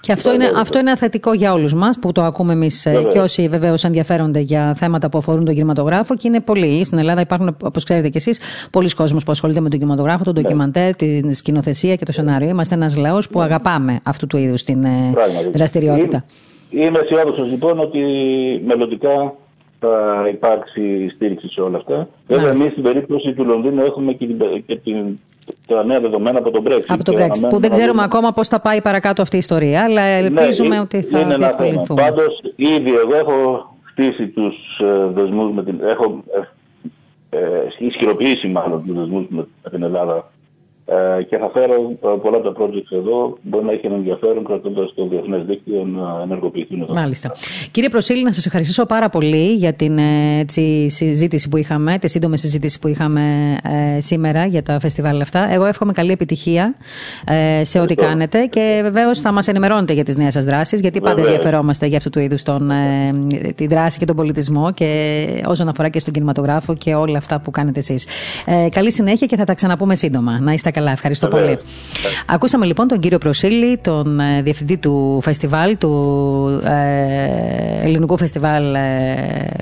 και αυτό είναι, αυτό είναι θετικό για όλους μας που το ακούμε εμείς ε, και όσοι βεβαίως ενδιαφέρονται για θέματα που αφορούν τον κινηματογράφο. Και είναι πολλοί. Στην Ελλάδα υπάρχουν, όπως ξέρετε κι εσείς, πολλοί κόσμοι που ασχολείται με τον κινηματογράφο, τον ναι. ντοκιμαντέρ, την σκηνοθεσία και το σενάριο. Είμαστε ένας λαός που ναι. αγαπάμε αυτού του είδους την ε, δραστηριότητα. Είμαι αισιόδοξος λοιπόν ότι μελλοντικά θα υπάρξει στήριξη σε όλα αυτά. Βέβαια, εμείς στην περίπτωση του Λονδίνου έχουμε και την, και την τα νέα δεδομένα από τον Brexit. Από τον Brexit, που δεν ξέρουμε ακόμα πώς θα πάει παρακάτω αυτή η ιστορία, αλλά ναι, ελπίζουμε ναι, ότι θα διευκολυνθούμε. Πάντως, ήδη εγώ έχω χτίσει τους ε, δεσμούς με την. Έχω ε, ε, ισχυροποιήσει μάλλον τους δεσμούς με την Ελλάδα ε, και θα φέρω ε, πολλά από τα projects εδώ. Μπορεί να έχει ένα ενδιαφέρον κρατώντας το διεθνές δίκτυο να ενεργοποιηθούν εδώ. Μάλιστα. Κύριε Προσίλη, να σας ευχαριστήσω πάρα πολύ για την ε, έτσι, συζήτηση που είχαμε, τη σύντομη συζήτηση που είχαμε ε, σήμερα για τα φεστιβάλ αυτά. Εγώ εύχομαι καλή επιτυχία ε, σε ό,τι κάνετε και βεβαίως θα μας ενημερώνετε για τις νέες σας δράσεις, γιατί πάντα ενδιαφερόμαστε για αυτού του είδους ε, τη δράση και τον πολιτισμό και όσον αφορά και στον κινηματογράφο και όλα αυτά που κάνετε εσείς. Ε, καλή συνέχεια και θα τα ξαναπούμε σύντομα. Να είστε καλά, ευχαριστώ πολύ. Ακούσαμε λοιπόν τον κύριο Προσίλη, τον ε, διευθυντή του φεστιβάλ, του ε, Ελληνικού Φεστιβάλ ε,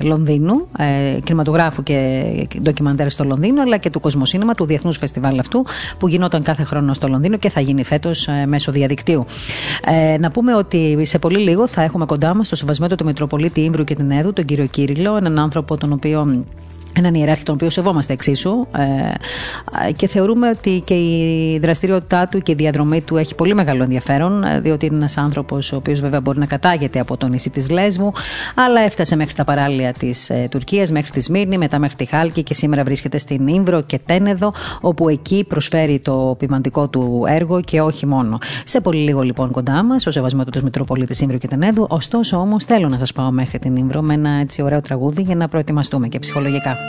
Λονδίνου, ε, κινηματογράφου και ντοκιμαντέρ στο Λονδίνο, αλλά και του Κοσμοσύνημα, του Διεθνούς Φεστιβάλ αυτού, που γινόταν κάθε χρόνο στο Λονδίνο και θα γίνει φέτος ε, μέσω διαδικτύου. Ε, να πούμε ότι σε πολύ λίγο θα έχουμε κοντά μας το σεβασμένο του Μητροπολίτη Ήμπρου και την Έδου, τον κύριο Κύριλο, έναν άνθρωπο τον οποίο έναν ιεράρχη τον οποίο σεβόμαστε εξίσου ε, και θεωρούμε ότι και η δραστηριότητά του και η διαδρομή του έχει πολύ μεγάλο ενδιαφέρον ε, διότι είναι ένας άνθρωπος ο οποίος βέβαια μπορεί να κατάγεται από το νησί της Λέσβου αλλά έφτασε μέχρι τα παράλια της ε, Τουρκίας, μέχρι τη Σμύρνη, μετά μέχρι τη Χάλκη και σήμερα βρίσκεται στην Ήμβρο και Τένεδο όπου εκεί προσφέρει το ποιμαντικό του έργο και όχι μόνο. Σε πολύ λίγο λοιπόν κοντά μας ο Σεβασμιότατος Μητροπολίτης Ήμβρου και Τενέδου ωστόσο όμως θέλω να σας πάω μέχρι την Ήμβρο με ένα έτσι ωραίο τραγούδι για να προετοιμαστούμε και ψυχολογικά.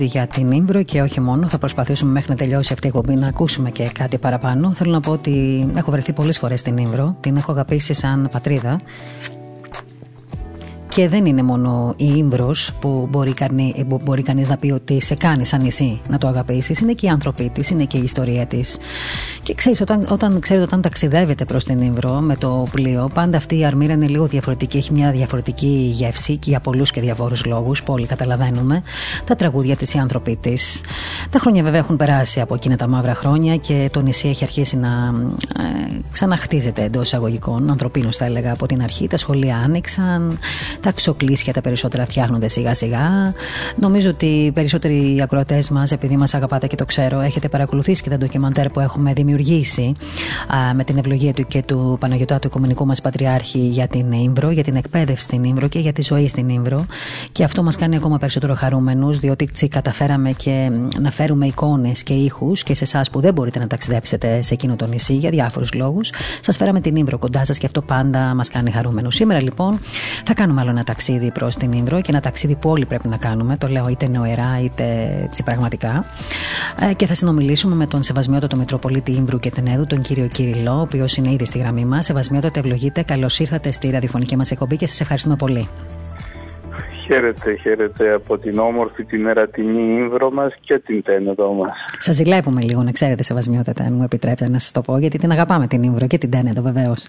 τραγούδι για την Ίμπρο και όχι μόνο. Θα προσπαθήσουμε μέχρι να τελειώσει αυτή η εκπομπή να ακούσουμε και κάτι παραπάνω. Θέλω να πω ότι έχω βρεθεί πολλές φορές στην Ίμπρο. Την έχω αγαπήσει σαν πατρίδα. Και δεν είναι μόνο η Ίμπρο που μπορεί, κανεί, μπορεί κανείς να πει ότι σε κάνει σαν νησί να το αγαπήσεις. Είναι και οι άνθρωποι της, είναι και η ιστορία της. Και ξέρεις, όταν, όταν, ξέρετε, όταν ταξιδεύετε προς την Ίμπρο με το πλοίο, πάντα αυτή η αρμύρα είναι λίγο διαφορετική. Έχει μια διαφορετική γεύση και για πολλούς και διαφόρου λόγους που όλοι καταλαβαίνουμε. Τα τραγούδια της, οι άνθρωποι της. Τα χρόνια βέβαια έχουν περάσει από εκείνα τα μαύρα χρόνια και το νησί έχει αρχίσει να ε, ξαναχτίζεται εντός εισαγωγικών. Ανθρωπίνως θα έλεγα από την αρχή. Τα σχολεία άνοιξαν, τα ξοκλήσια τα περισσότερα φτιάχνονται σιγά σιγά. Νομίζω ότι οι περισσότεροι ακροατές μας, επειδή μας αγαπάτε και το ξέρω, έχετε παρακολουθήσει και τα ντοκιμαντέρ που έχουμε δημιουργήσει α, με την ευλογία του και του Παναγιωτά του Οικουμενικού μας Πατριάρχη για την Ήμβρο, για την εκπαίδευση στην Ήμβρο και για τη ζωή στην Ήμβρο. Και αυτό μας κάνει ακόμα περισσότερο χαρούμενους, διότι τσι, καταφέραμε και να φέρουμε εικόνες και ήχους και σε εσάς που δεν μπορείτε να ταξιδέψετε σε εκείνο το νησί για διάφορους λόγους. Σας φέραμε την Ήμβρο κοντά σας και αυτό πάντα μας κάνει χαρούμενο. Σήμερα λοιπόν θα κάνουμε άλλο ένα ταξίδι προς την Ήμβρο και ένα ταξίδι που όλοι πρέπει να κάνουμε. Το λέω είτε νοερά είτε έτσι πραγματικά. Ε, και θα συνομιλήσουμε με τον Σεβασμιότατο Μητροπολίτη Ήμβρου και Τενέδου, τον κύριο Κυριλό, ο οποίος είναι ήδη στη γραμμή μας. Σεβασμιότατε, ευλογείτε. Καλώς ήρθατε στη ραδιοφωνική μας εκπομπή και σας ευχαριστούμε πολύ. Χαίρετε, χαίρετε από την όμορφη, την ερατινή ύμβρο μας και την τένεδο μας. Σας ζηλεύουμε λίγο, να ξέρετε, Σεβασμιότατε, αν μου επιτρέπετε να σας το πω, γιατί την αγαπάμε την ύμβρο και την τένεδο βεβαίως.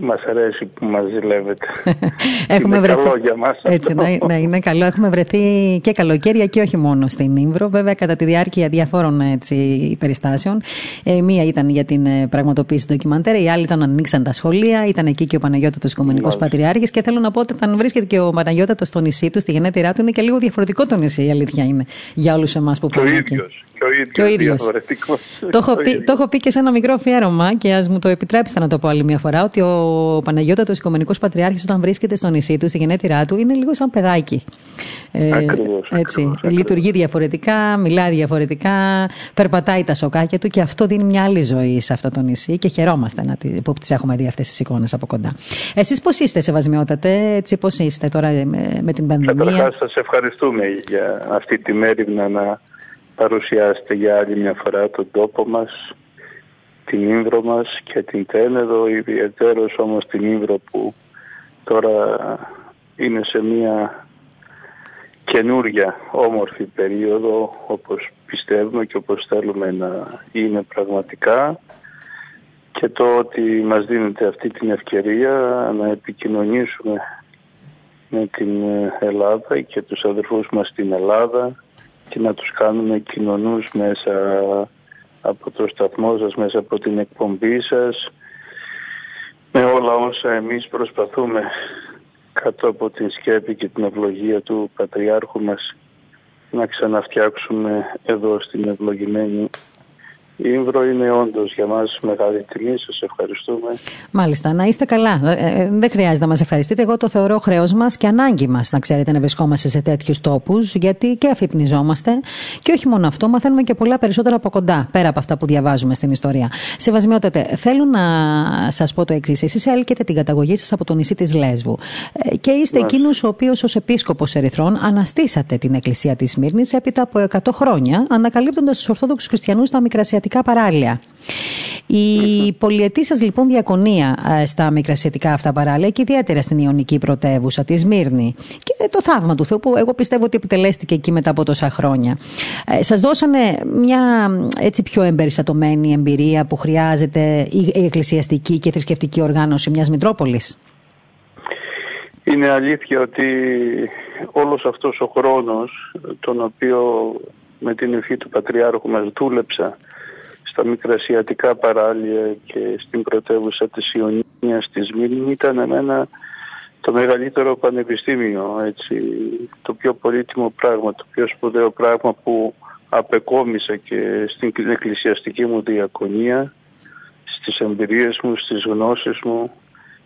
Μας αρέσει που μας ζηλεύετε. Έχουμε είναι βρεθεί... καλό για μας. Έτσι, να, να, είναι καλό. Έχουμε βρεθεί και καλοκαίρια και όχι μόνο στην Ήμβρο. Βέβαια, κατά τη διάρκεια διαφόρων έτσι, περιστάσεων. Ε, μία ήταν για την ε, πραγματοποίηση ντοκιμαντέρ, η άλλη ήταν να ανοίξαν τα σχολεία. Ήταν εκεί και ο Παναγιώτατος Οικομενικό Πατριάρχης. Και θέλω να πω ότι όταν βρίσκεται και ο Παναγιώτατος στο νησί του, στη γενέτειρά του, είναι και λίγο διαφορετικό το νησί, η αλήθεια είναι. Για όλους εμάς που πάμε εκεί. Και ο ίδιος. Το, έχω πει, το έχω πει και σε ένα μικρό αφιέρωμα και ας μου το επιτρέψετε να το πω άλλη μια φορά ότι ο Παναγιώτατος Οικομενικός Πατριάρχης όταν βρίσκεται στο νησί του, στη γενέτειρά του, είναι λίγο σαν παιδάκι. Ε, ακριβώς, έτσι. Ακριβώς, Λειτουργεί διαφορετικά, μιλάει διαφορετικά, περπατάει τα σοκάκια του και αυτό δίνει μια άλλη ζωή σε αυτό το νησί και χαιρόμαστε να, που τις έχουμε δει αυτές τις εικόνες από κοντά. Εσείς πώς είστε, Σεβασμιότατε, έτσι πώς είστε τώρα με, με την πανδημία; Καταρχά, σας ευχαριστούμε για αυτή τη μέρημνα να παρουσιάσετε για άλλη μια φορά τον τόπο μας, την Ήμβρο μας και την Τένεδο, ιδιαίτερος όμως την Ήμβρο που τώρα είναι σε μια καινούρια όμορφη περίοδο όπως πιστεύουμε και όπως θέλουμε να είναι πραγματικά. Και το ότι μας δίνεται αυτή την ευκαιρία να επικοινωνήσουμε με την Ελλάδα και τους αδερφούς μας στην Ελλάδα και να τους κάνουμε κοινωνούς μέσα από το σταθμό σας, μέσα από την εκπομπή σας. Με όλα όσα εμείς προσπαθούμε κάτω από την σκέπη και την ευλογία του Πατριάρχου μας να ξαναφτιάξουμε εδώ στην ευλογημένη η Ήμβρο είναι όντως για μας μεγάλη τιμή. Σας ευχαριστούμε. Μάλιστα, να είστε καλά. Ε, ε, δεν χρειάζεται να μας ευχαριστείτε. Εγώ το θεωρώ χρέος μας και ανάγκη μας, να ξέρετε, να βρισκόμαστε σε τέτοιους τόπους, γιατί και αφυπνιζόμαστε. Και όχι μόνο αυτό, μαθαίνουμε και πολλά περισσότερα από κοντά, πέρα από αυτά που διαβάζουμε στην ιστορία. Σεβασμιότατε, θέλω να σας πω το εξής. Εσείς έλκετε την καταγωγή σας από το νησί της Λέσβου. Ε, και είστε εκείνος ο οποίος ως επίσκοπος Ερυθρών αναστήσατε την εκκλησία της Μύρνη έπειτα από 100 χρόνια, ανακαλύπτοντας τους Ορθόδοξους Χριστιανούς στα μικρασιατικά παράλια. Η πολιετή σας λοιπόν διακονία ε, στα μικρασιατικά αυτά παράλια και ιδιαίτερα στην Ιωνική πρωτεύουσα, της Σμύρνη και το θαύμα του Θεού που εγώ πιστεύω ότι επιτελέστηκε εκεί μετά από τόσα χρόνια. Ε, σας δώσανε μια έτσι πιο εμπεριστατωμένη εμπειρία που χρειάζεται η εκκλησιαστική και θρησκευτική οργάνωση μιας Μητρόπολης; Είναι αλήθεια ότι όλος αυτός ο χρόνος τον οποίο με την ευχή του Πατριάρχου μας δούλεψα στα μικρασιατικά παράλια και στην πρωτεύουσα της Ιωνίας της Μήνη ήταν εμένα το μεγαλύτερο πανεπιστήμιο, έτσι, το πιο πολύτιμο πράγμα, το πιο σπουδαίο πράγμα που απεκόμισα και στην εκκλησιαστική μου διακονία, στις εμπειρίες μου, στις γνώσεις μου,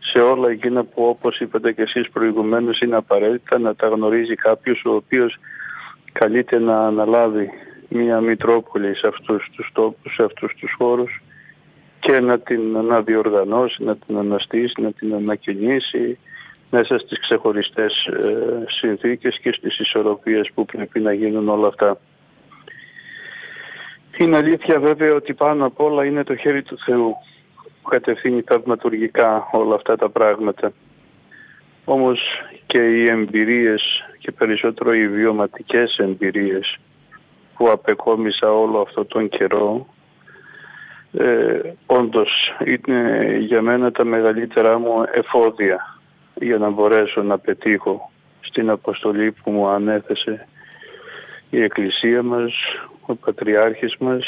σε όλα εκείνα που όπως είπατε και εσείς προηγουμένως είναι απαραίτητα να τα γνωρίζει κάποιος ο οποίος καλείται να αναλάβει μια Μητρόπολη σε αυτούς τους τόπους, σε αυτούς τους χώρους και να την αναδιοργανώσει, να την αναστήσει, να την ανακοινήσει μέσα στις ξεχωριστές ε, συνθήκες και στις ισορροπίες που πρέπει να γίνουν όλα αυτά. Είναι αλήθεια βέβαια ότι πάνω απ' όλα είναι το χέρι του Θεού που κατευθύνει θαυματουργικά όλα αυτά τα πράγματα. Όμως και οι εμπειρίες και περισσότερο οι βιωματικές εμπειρίες που απεκόμισα όλο αυτό τον καιρό ε, όντως είναι για μένα τα μεγαλύτερά μου εφόδια για να μπορέσω να πετύχω στην αποστολή που μου ανέθεσε η Εκκλησία μας, ο Πατριάρχης μας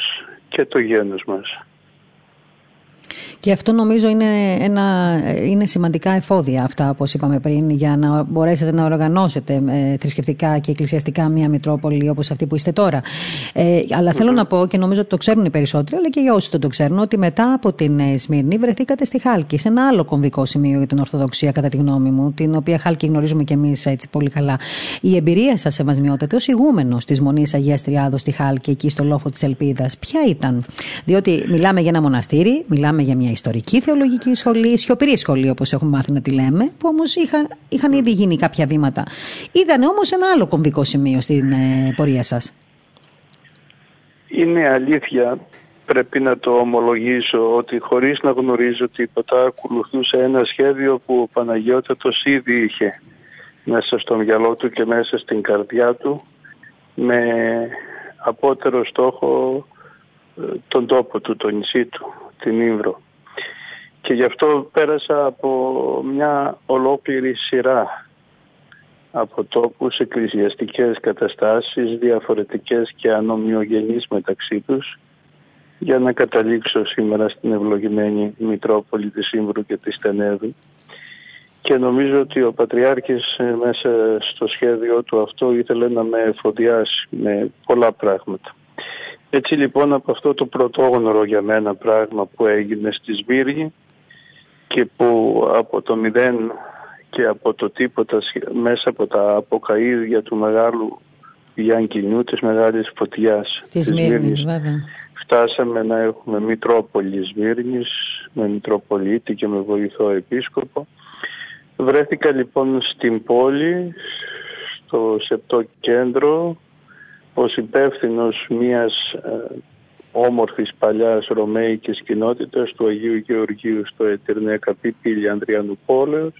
και το γένος μας. Και αυτό νομίζω είναι, ένα, είναι σημαντικά εφόδια αυτά, όπως είπαμε πριν, για να μπορέσετε να οργανώσετε ε, θρησκευτικά και εκκλησιαστικά μια Μητρόπολη όπως αυτή που είστε τώρα. Ε, αλλά θέλω να πω και νομίζω ότι το ξέρουν οι περισσότεροι, αλλά και για όσοι δεν το ξέρουν, ότι μετά από την ε, Σμύρνη βρεθήκατε στη Χάλκη, σε ένα άλλο κομβικό σημείο για την Ορθοδοξία, κατά τη γνώμη μου, την οποία Χάλκη γνωρίζουμε κι εμείς έτσι πολύ καλά. Η εμπειρία σας, Σεβασμιότατε, ως ηγούμενος της Μονής Αγίας Τριάδος στη Χάλκη, εκεί στο λόφο της Ελπίδας, ποια ήταν; Διότι μιλάμε για ένα μοναστήρι, μιλάμε για μια ιστορική θεολογική σχολή, σιωπηρή σχολή όπως έχουμε μάθει να τη λέμε, που όμως είχαν, είχαν ήδη γίνει κάποια βήματα. Είδανε όμως ένα άλλο κομβικό σημείο στην ε, πορεία σας. Είναι αλήθεια, πρέπει να το ομολογήσω, ότι χωρίς να γνωρίζω τίποτα ακολουθούσε ένα σχέδιο που ο Παναγιώτατος ήδη είχε μέσα στο μυαλό του και μέσα στην καρδιά του με απότερο στόχο ε, τον τόπο του, το νησί του, την Ήμβρο. Και γι' αυτό πέρασα από μια ολόκληρη σειρά από τόπους, εκκλησιαστικές καταστάσεις, διαφορετικές και ανομοιογενείς μεταξύ τους, για να καταλήξω σήμερα στην ευλογημένη Μητρόπολη της Σύμβρου και της Τενέδου. Και νομίζω ότι ο Πατριάρχης ε, μέσα στο σχέδιο του αυτό ήθελε να με εφοδιάσει με πολλά πράγματα. Έτσι λοιπόν από αυτό το πρωτόγνωρο για μένα πράγμα που έγινε στη Σμύρνη και που από το μηδέν και από το τίποτα μέσα από τα αποκαίδια του μεγάλου Γιάνκινιού της μεγάλης φωτιάς της, της Μύρνης, βέβαια. φτάσαμε να έχουμε Μητρόπολη Σμύρνης με Μητροπολίτη και με βοηθό επίσκοπο βρέθηκα λοιπόν στην πόλη στο Σεπτό Κέντρο ως υπεύθυνος μιας ε, όμορφης παλιάς ρωμαϊκής κοινότητας του Αγίου Γεωργίου στο Ετερνέκα Πίπηλη Ανδριανού Πόλεως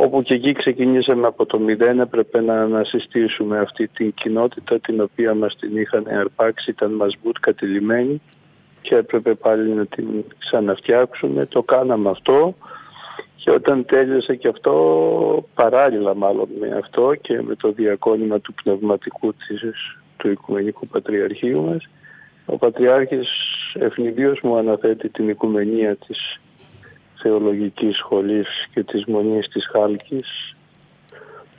όπου και εκεί ξεκινήσαμε από το μηδέν, έπρεπε να ανασυστήσουμε αυτή την κοινότητα την οποία μας την είχαν αρπάξει, ήταν μας μπουτ κατηλημένη και έπρεπε πάλι να την ξαναφτιάξουμε. Το κάναμε αυτό και όταν τέλειωσε και αυτό, παράλληλα μάλλον με αυτό και με το διακόνημα του πνευματικού της, του Οικουμενικού Πατριαρχείου μας, ο Πατριάρχης ευνηδίως μου αναθέτει την οικουμενία της Θεολογικής Σχολής και της Μονής της Χάλκης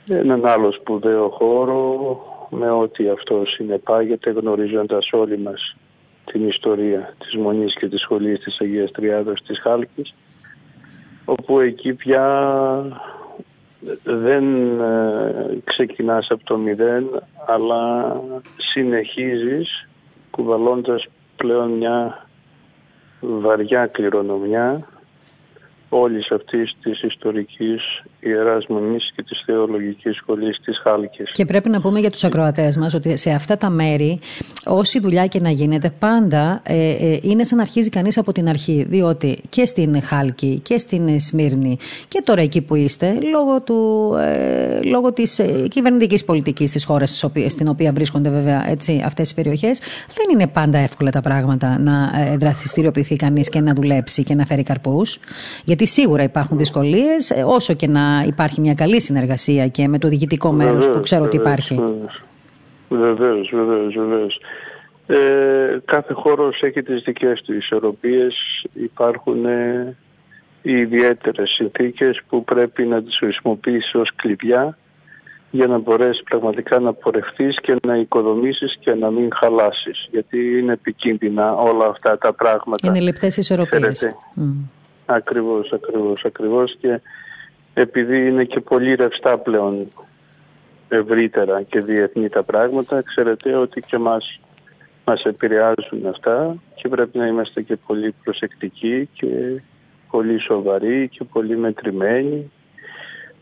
έναν άλλος σπουδαίο χώρο με ό,τι αυτό συνεπάγεται γνωρίζοντας όλοι μας την ιστορία της Μονής και της Σχολής της Αγίας Τριάδος της Χάλκης όπου εκεί πια δεν ε, ξεκινάς από το μηδέν αλλά συνεχίζεις κουβαλώντας πλέον μια βαριά κληρονομιά όλης αυτής της ιστορικής Ιεράς Μονής και της Θεολογικής Σχολής της Χάλκης. Και πρέπει να πούμε για τους ακροατές μας ότι σε αυτά τα μέρη όση δουλειά και να γίνεται πάντα ε, ε, είναι σαν να αρχίζει κανείς από την αρχή διότι και στην Χάλκη και στην Σμύρνη και τώρα εκεί που είστε λόγω, του, ε, λόγω της ε, κυβερνητικής πολιτικής της χώρας στην οποία βρίσκονται βέβαια έτσι, αυτές οι περιοχές δεν είναι πάντα εύκολα τα πράγματα να ε, δραστηριοποιηθεί κανείς και να δουλέψει και να φέρει καρπούς γιατί σίγουρα υπάρχουν δυσκολίες όσο και να υπάρχει μια καλή συνεργασία και με το διοικητικό μέρος που ξέρω ότι υπάρχει. Βεβαίως, βεβαίως, βεβαίως. Ε, κάθε χώρος έχει τις δικές του ισορροπίες. Υπάρχουν ε, ιδιαίτερες συνθήκες που πρέπει να τις χρησιμοποιήσεις ως κλειδιά για να μπορέσεις πραγματικά να πορευτείς και να οικοδομήσεις και να μην χαλάσεις. Γιατί είναι επικίνδυνα όλα αυτά τα πράγματα. Είναι λεπτές ισορροπίες. Mm. Ακριβώς, ακριβώς, ακριβώς και επειδή είναι και πολύ ρευστά πλέον ευρύτερα και διεθνή τα πράγματα, ξέρετε ότι και μας, μας επηρεάζουν αυτά και πρέπει να είμαστε και πολύ προσεκτικοί και πολύ σοβαροί και πολύ μετρημένοι.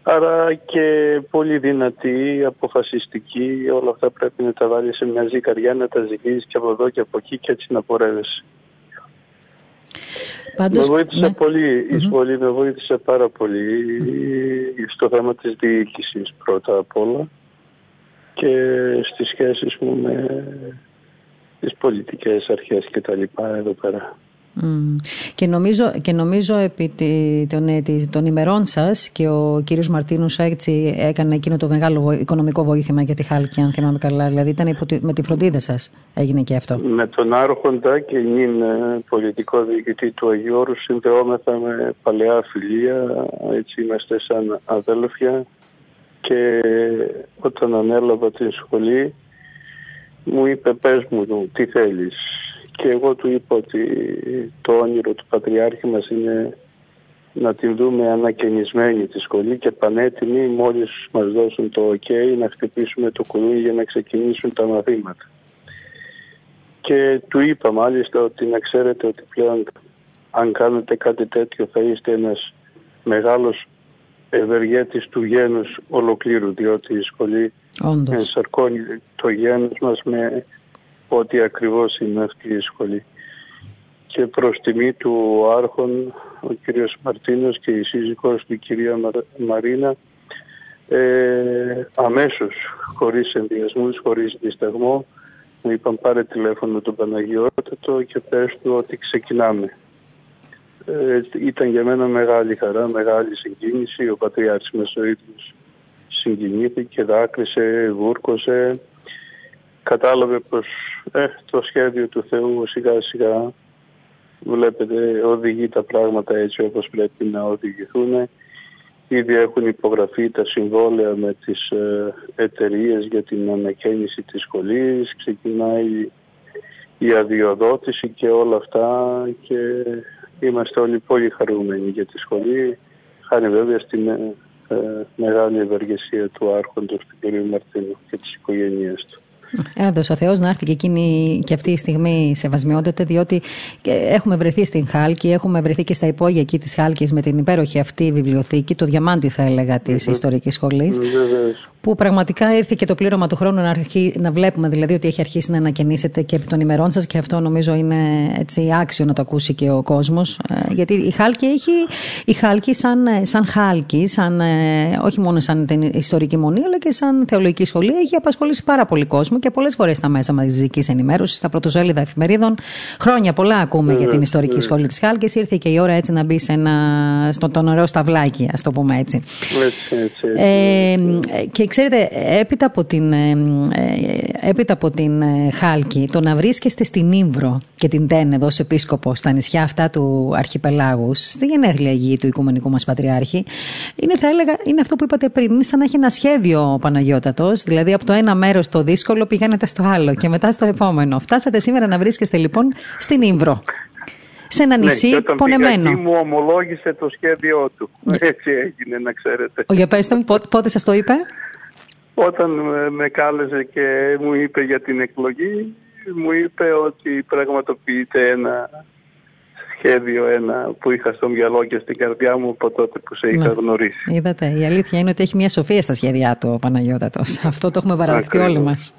Άρα και πολύ δυνατοί, αποφασιστικοί, όλα αυτά πρέπει να τα βάλεις σε μια ζυγαριά, να τα ζυγίζεις και από εδώ και από εκεί και έτσι να πορεύεσαι. Πάντως, με βοήθησε ναι. πολύ, η σχολή με βοήθησε πάρα πολύ στο θέμα της διοίκησης πρώτα απ' όλα και στις σχέσεις μου με τις πολιτικές αρχές και τα λοιπά εδώ πέρα. Και, νομίζω, και νομίζω επί των, ε, των ημερών σας και ο κύριος Μαρτίνου έτσι έκανε εκείνο το μεγάλο οικονομικό βοήθημα για τη Χάλκη, αν θυμάμαι καλά. Δηλαδή ήταν με τη φροντίδα σας έγινε και αυτό. Με τον Άρχοντα και νυν ε, πολιτικό διοικητή του Αγίου συνδεόμεθα με παλαιά φιλία. Έτσι είμαστε σαν αδέλφια. Και όταν ανέλαβα την σχολή μου είπε πες μου τι θέλεις και εγώ του είπα ότι το όνειρο του Πατριάρχη μας είναι να την δούμε ανακαινισμένη τη σχολή και πανέτοιμη μόλις μας δώσουν το ok να χτυπήσουμε το κουλούρι για να ξεκινήσουν τα μαθήματα. Και του είπα μάλιστα ότι να ξέρετε ότι πλέον αν κάνετε κάτι τέτοιο θα είστε ένας μεγάλος ευεργέτης του γένους ολοκλήρου διότι η σχολή ενσαρκώνει το γένος μας με ότι ακριβώς είναι αυτή η σχολή. Και προς τιμή του Άρχον, ο κύριος Μαρτίνος και η σύζυγός του η κυρία Μαρίνα, ε, αμέσως, χωρίς ενδιασμούς, χωρίς δισταγμό, μου είπαν πάρε τηλέφωνο τον Παναγιώτατο και πες του ότι ξεκινάμε. Ε, ήταν για μένα μεγάλη χαρά, μεγάλη συγκίνηση. Ο Πατριάρχης Μεσοήτρης συγκινήθηκε, δάκρυσε, βούρκωσε. Κατάλαβε πως ε, το σχέδιο του Θεού σιγά σιγά βλέπετε οδηγεί τα πράγματα έτσι όπως πρέπει να οδηγηθούν. Ήδη έχουν υπογραφεί τα συμβόλαια με τις ε, εταιρείες για την ανακαίνιση της σχολής, ξεκινάει η αδειοδότηση και όλα αυτά και είμαστε όλοι πολύ χαρούμενοι για τη σχολή, χάρη βέβαια στην ε, μεγάλη ευεργεσία του άρχοντος του κ. Μαρτίνου και της οικογένειας του. Έδωσε ο Θεός να έρθει και εκείνη και αυτή η στιγμή σεβασμιότητα, διότι έχουμε βρεθεί στην Χάλκη, έχουμε βρεθεί και στα υπόγεια εκεί της Χάλκης με την υπέροχη αυτή βιβλιοθήκη, το διαμάντι θα έλεγα της mm-hmm. ιστορικής σχολής. που πραγματικά ήρθε και το πλήρωμα του χρόνου να, αρχί, να βλέπουμε δηλαδή ότι έχει αρχίσει να ανακαινήσετε και επί των ημερών σας και αυτό νομίζω είναι έτσι άξιο να το ακούσει και ο κόσμος ε, γιατί η Χάλκη έχει η Χάλκη σαν, σαν Χάλκη σαν, ε, όχι μόνο σαν την ιστορική μονή αλλά και σαν θεολογική σχολή έχει απασχολήσει πάρα πολύ κόσμο και πολλές φορές στα μέσα μαζικής ενημέρωσης στα πρωτοσέλιδα εφημερίδων. Χρόνια πολλά ακούμε για την ιστορική σχολή της Χάλκης. Ήρθε και η ώρα έτσι να μπει σε ένα, στο το νερό σταυλάκι ας το πούμε έτσι, έτσι, έτσι, έτσι. Ε, και ξέρετε, έπειτα από την, ε, ε, έπειτα από την ε, Χάλκη, το να βρίσκεστε στην Ήμβρο και την Τένεδο ως επίσκοπο στα νησιά αυτά του Αρχιπελάγους, στη γενέθλια γη του Οικουμενικού μας Πατριάρχη, είναι, θα έλεγα, είναι αυτό που είπατε πριν, είναι σαν να έχει ένα σχέδιο ο Παναγιώτατος, δηλαδή από το ένα μέρος το δύσκολο πηγαίνετε στο άλλο και μετά στο επόμενο. Φτάσατε σήμερα να βρίσκεστε λοιπόν στην Ήμβρο σε ένα ναι, νησί ναι, πονεμένο. μου ομολόγησε το σχέδιό του. Έτσι έγινε να ξέρετε. Ο, για πέστε μου, πότε, πότε σας το είπε; Όταν με κάλεσε και μου είπε για την εκλογή, μου είπε ότι πραγματοποιείται ένα σχέδιο ένα που είχα στο μυαλό και στην καρδιά μου από τότε που σε είχα ναι. γνωρίσει. Είδατε, η αλήθεια είναι ότι έχει μια σοφία στα σχέδιά του ο Παναγιώτατος. Αυτό το έχουμε παραδεχτεί όλοι μας.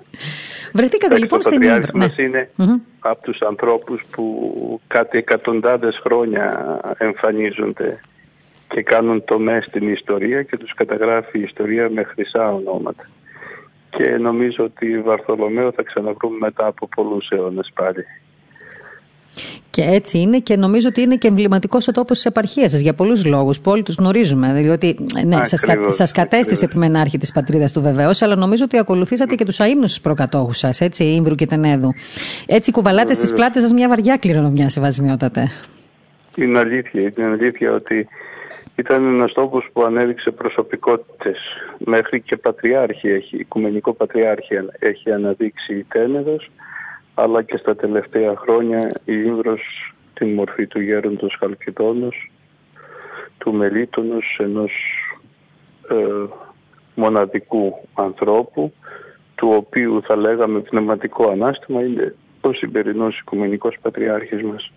Βρεθήκατε λοιπόν στην Ήμπρα. Ναι. είναι mm-hmm. από τους ανθρώπους που κάτι εκατοντάδες χρόνια εμφανίζονται και κάνουν τομές στην ιστορία και τους καταγράφει η ιστορία με χρυσά ονόματα. Και νομίζω ότι Βαρθολομαίο θα ξαναβρούμε μετά από πολλούς αιώνες πάλι. Και έτσι είναι και νομίζω ότι είναι και εμβληματικός ο τόπος της επαρχίας σας για πολλούς λόγους που όλοι τους γνωρίζουμε. Διότι ναι, σας κατέστησε επιμενάρχη τη πατρίδα του βεβαίως, αλλά νομίζω ότι ακολουθήσατε και τους αίμνου του προκατόχους σας, έτσι, Ήμβρου και Τενέδου. Έτσι κουβαλάτε στις πλάτες σας μια βαριά κληρονομιά, σεβασμιότατε. Είναι αλήθεια, είναι αλήθεια ότι ήταν ένας τόπος που ανέδειξε προσωπικότητες. Μέχρι και πατριάρχη έχει, οικουμενικό πατριάρχη έχει αναδείξει η Τένεδος αλλά και στα τελευταία χρόνια η Ήμβρος την μορφή του γέροντος Χαλκιδόνος, του Μελίτονος, ενός ε, μοναδικού ανθρώπου, του οποίου θα λέγαμε πνευματικό ανάστημα, είναι ο σημερινός Οικουμενικός Πατριάρχης μας.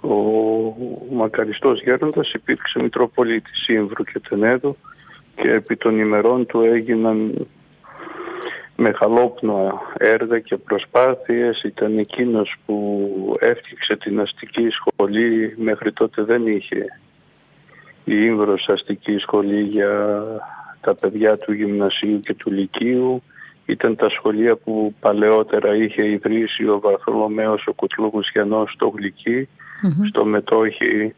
Ο μακαριστός γέροντας υπήρξε Μητροπολίτης Ήμβρου και Τενέδου και επί των ημερών του έγιναν μεγαλόπνοα έργα και προσπάθειες. Ήταν εκείνος που έφτιαξε την αστική σχολή. Μέχρι τότε δεν είχε η Ήμβρος αστική σχολή για τα παιδιά του γυμνασίου και του λυκείου. Ήταν τα σχολεία που παλαιότερα είχε ιδρύσει ο Βαρθολομαίος ο Κουτλούγους στο γλυκι στο μετόχι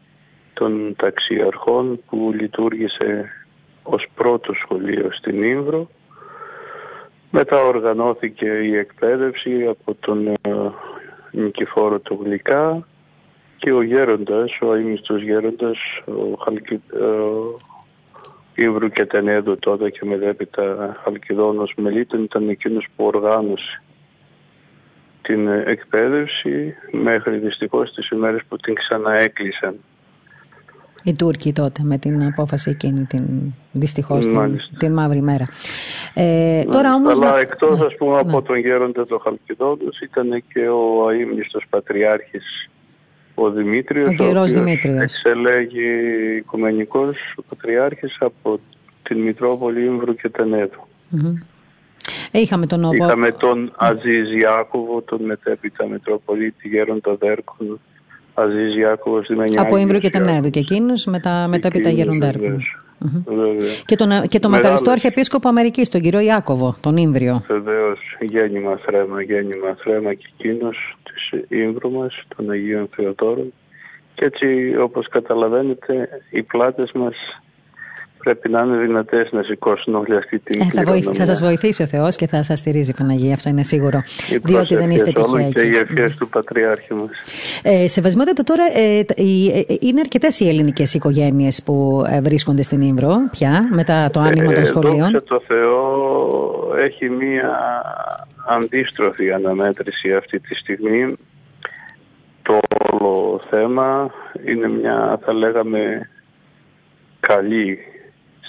των ταξιαρχών που λειτουργήσε ως πρώτο σχολείο στην Ήμβρο μετά οργανώθηκε η εκπαίδευση από τον ε, Νικηφόρο του Γλυκά και ο γέροντας, ο αείμιστος γέροντας, ο Χαλκι, ε, Ήβρου και Τενέδο τότε και μετέπειτα Χαλκιδόνος Μελίτων ήταν εκείνος που οργάνωσε την εκπαίδευση μέχρι δυστυχώς τις ημέρες που την ξαναέκλεισαν οι Τούρκοι τότε με την απόφαση εκείνη την δυστυχώς την, την, μαύρη μέρα. Ε, τώρα όμως Αλλά να... εκτός ας πούμε από ναι. τον γέροντα το Χαλκιδόντος ήταν και ο αείμνηστος πατριάρχης ο Δημήτριος, ο, ο οποίος Δημήτριος. εξελέγει οικουμενικός πατριάρχης από την Μητρόπολη Ήμβρου και Τενέδου. Mm-hmm. Είχαμε τον, Είχαμε τον Αζίζ Ιάκωβο, τον μετέπειτα Μητροπολίτη Γέροντα Δέρκον, Αζίζ Ιάκωβο Από Ήμβρου και Τενέδου και εκείνο μετά, μετέπειτα Γεροντέρκου. Και τον, και τον μακαριστό Αρχιεπίσκοπο Αμερικής, τον κύριο Ιάκωβο, τον Ήμβριο. Βεβαίως, γέννημα θρέμα, γέννημα θρέμα και εκείνος της Ήμβρου μας, των Αγίων Θεοτόρων. Και έτσι, όπως καταλαβαίνετε, οι πλάτες μας πρέπει να είναι δυνατές να σηκώσουν όλη αυτή την ε, θα, θα σας βοηθήσει ο Θεός και θα σας στηρίζει η Παναγία, αυτό είναι σίγουρο. Οι διότι δεν είστε τυχαίοι. Και οι ευχές του Πατριάρχη μας. Ε, σεβασμότητα τώρα, ε, ε, είναι αρκετές οι ελληνικές οικογένειες που ε, βρίσκονται στην Ήμβρο πια μετά το άνοιγμα των σχολείων. Ε, το Θεό έχει μία αντίστροφη αναμέτρηση αυτή τη στιγμή. Το όλο θέμα είναι μια θα λέγαμε καλή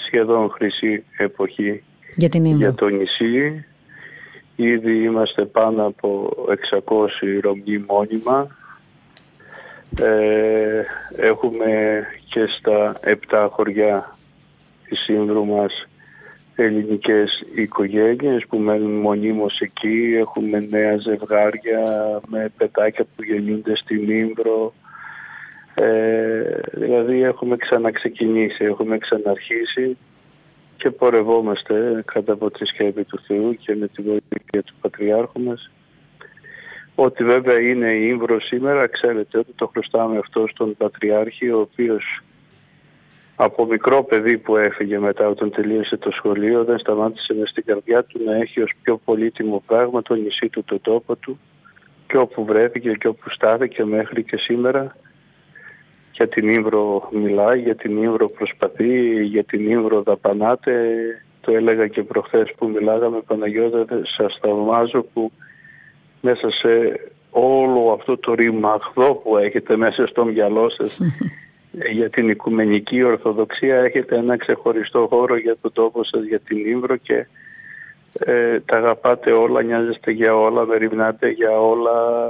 σχεδόν χρυσή εποχή για, την για το νησί. Ήδη είμαστε πάνω από 600 Ρωμιοί μόνιμα. Ε, έχουμε και στα 7 χωριά της Σύνδρου μας ελληνικές οικογένειες που μένουν μονίμως εκεί. Έχουμε νέα ζευγάρια με πετάκια που γεννιούνται στην Ήμβρο. Ε, δηλαδή έχουμε ξαναξεκινήσει, έχουμε ξαναρχίσει και πορευόμαστε κατά από τη σκέπη του Θεού και με τη βοήθεια του Πατριάρχου μας. Ότι βέβαια είναι η Ήμβρο σήμερα, ξέρετε ότι το χρωστάμε αυτό στον Πατριάρχη, ο οποίος από μικρό παιδί που έφυγε μετά όταν τελείωσε το σχολείο δεν σταμάτησε μες στην καρδιά του να έχει ως πιο πολύτιμο πράγμα το νησί του, το τόπο του και όπου βρέθηκε και όπου στάθηκε μέχρι και σήμερα για την Ήμβρο μιλάει, για την Ήμβρο προσπαθεί, για την Ήμβρο δαπανάται. Το έλεγα και προχθές που μιλάγαμε Παναγιώτα, σας θαυμάζω που μέσα σε όλο αυτό το ρημαχδό που έχετε μέσα στο μυαλό σας για την Οικουμενική Ορθοδοξία έχετε ένα ξεχωριστό χώρο για τον τόπο σας, για την Ήμβρο και ε, τα αγαπάτε όλα, νοιάζεστε για όλα, μεριμνάτε για όλα.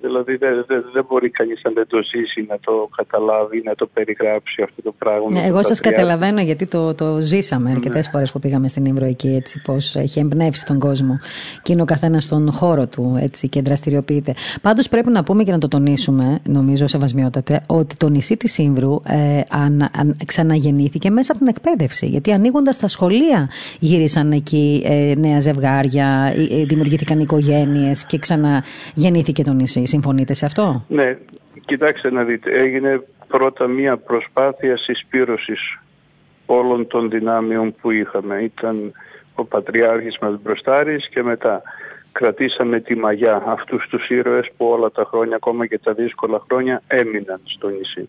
Δηλαδή δεν δε, δε μπορεί κανείς να δεν το ζήσει, να το καταλάβει, να το περιγράψει αυτό το πράγμα. Ναι, εγώ σας καταλαβαίνω γιατί το, το ζήσαμε ναι. αρκετές φορές που πήγαμε στην Ήμβρο εκεί έτσι πώς έχει εμπνεύσει τον κόσμο και είναι ο καθένας στον χώρο του έτσι και δραστηριοποιείται. Πάντως πρέπει να πούμε και να το τονίσουμε νομίζω σεβασμιότατε ότι το νησί της Ήμβρου ε, αν, αν, ξαναγεννήθηκε μέσα από την εκπαίδευση γιατί ανοίγοντας τα σχολεία γύρισαν εκεί ε, νέα ζευγάρια, ε, ε, δημιουργήθηκαν οικογένειες και ξαναγεννήθηκε το νησί. Συμφωνείτε σε αυτό; Ναι, κοιτάξτε να δείτε. Έγινε πρώτα μία προσπάθεια συσπήρωσης όλων των δυνάμεων που είχαμε. Ήταν ο Πατριάρχης μας μπροστάρης και μετά κρατήσαμε τη μαγιά αυτούς τους ήρωες που όλα τα χρόνια, ακόμα και τα δύσκολα χρόνια, έμειναν στο νησί.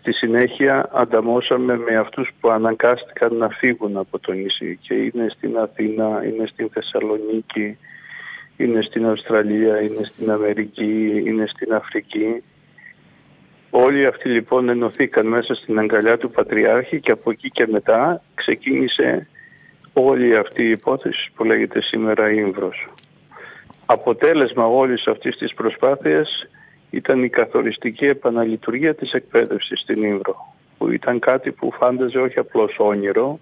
Στη συνέχεια ανταμώσαμε με αυτούς που αναγκάστηκαν να φύγουν από το νησί και είναι στην Αθήνα, είναι στην Θεσσαλονίκη, είναι στην Αυστραλία, είναι στην Αμερική, είναι στην Αφρική. Όλοι αυτοί λοιπόν ενωθήκαν μέσα στην αγκαλιά του Πατριάρχη και από εκεί και μετά ξεκίνησε όλη αυτή η υπόθεση που λέγεται σήμερα Ήμβρος. Αποτέλεσμα όλης αυτής της προσπάθειας ήταν η καθοριστική επαναλειτουργία της εκπαίδευσης στην Ήμβρο που ήταν κάτι που φάνταζε όχι απλώς όνειρο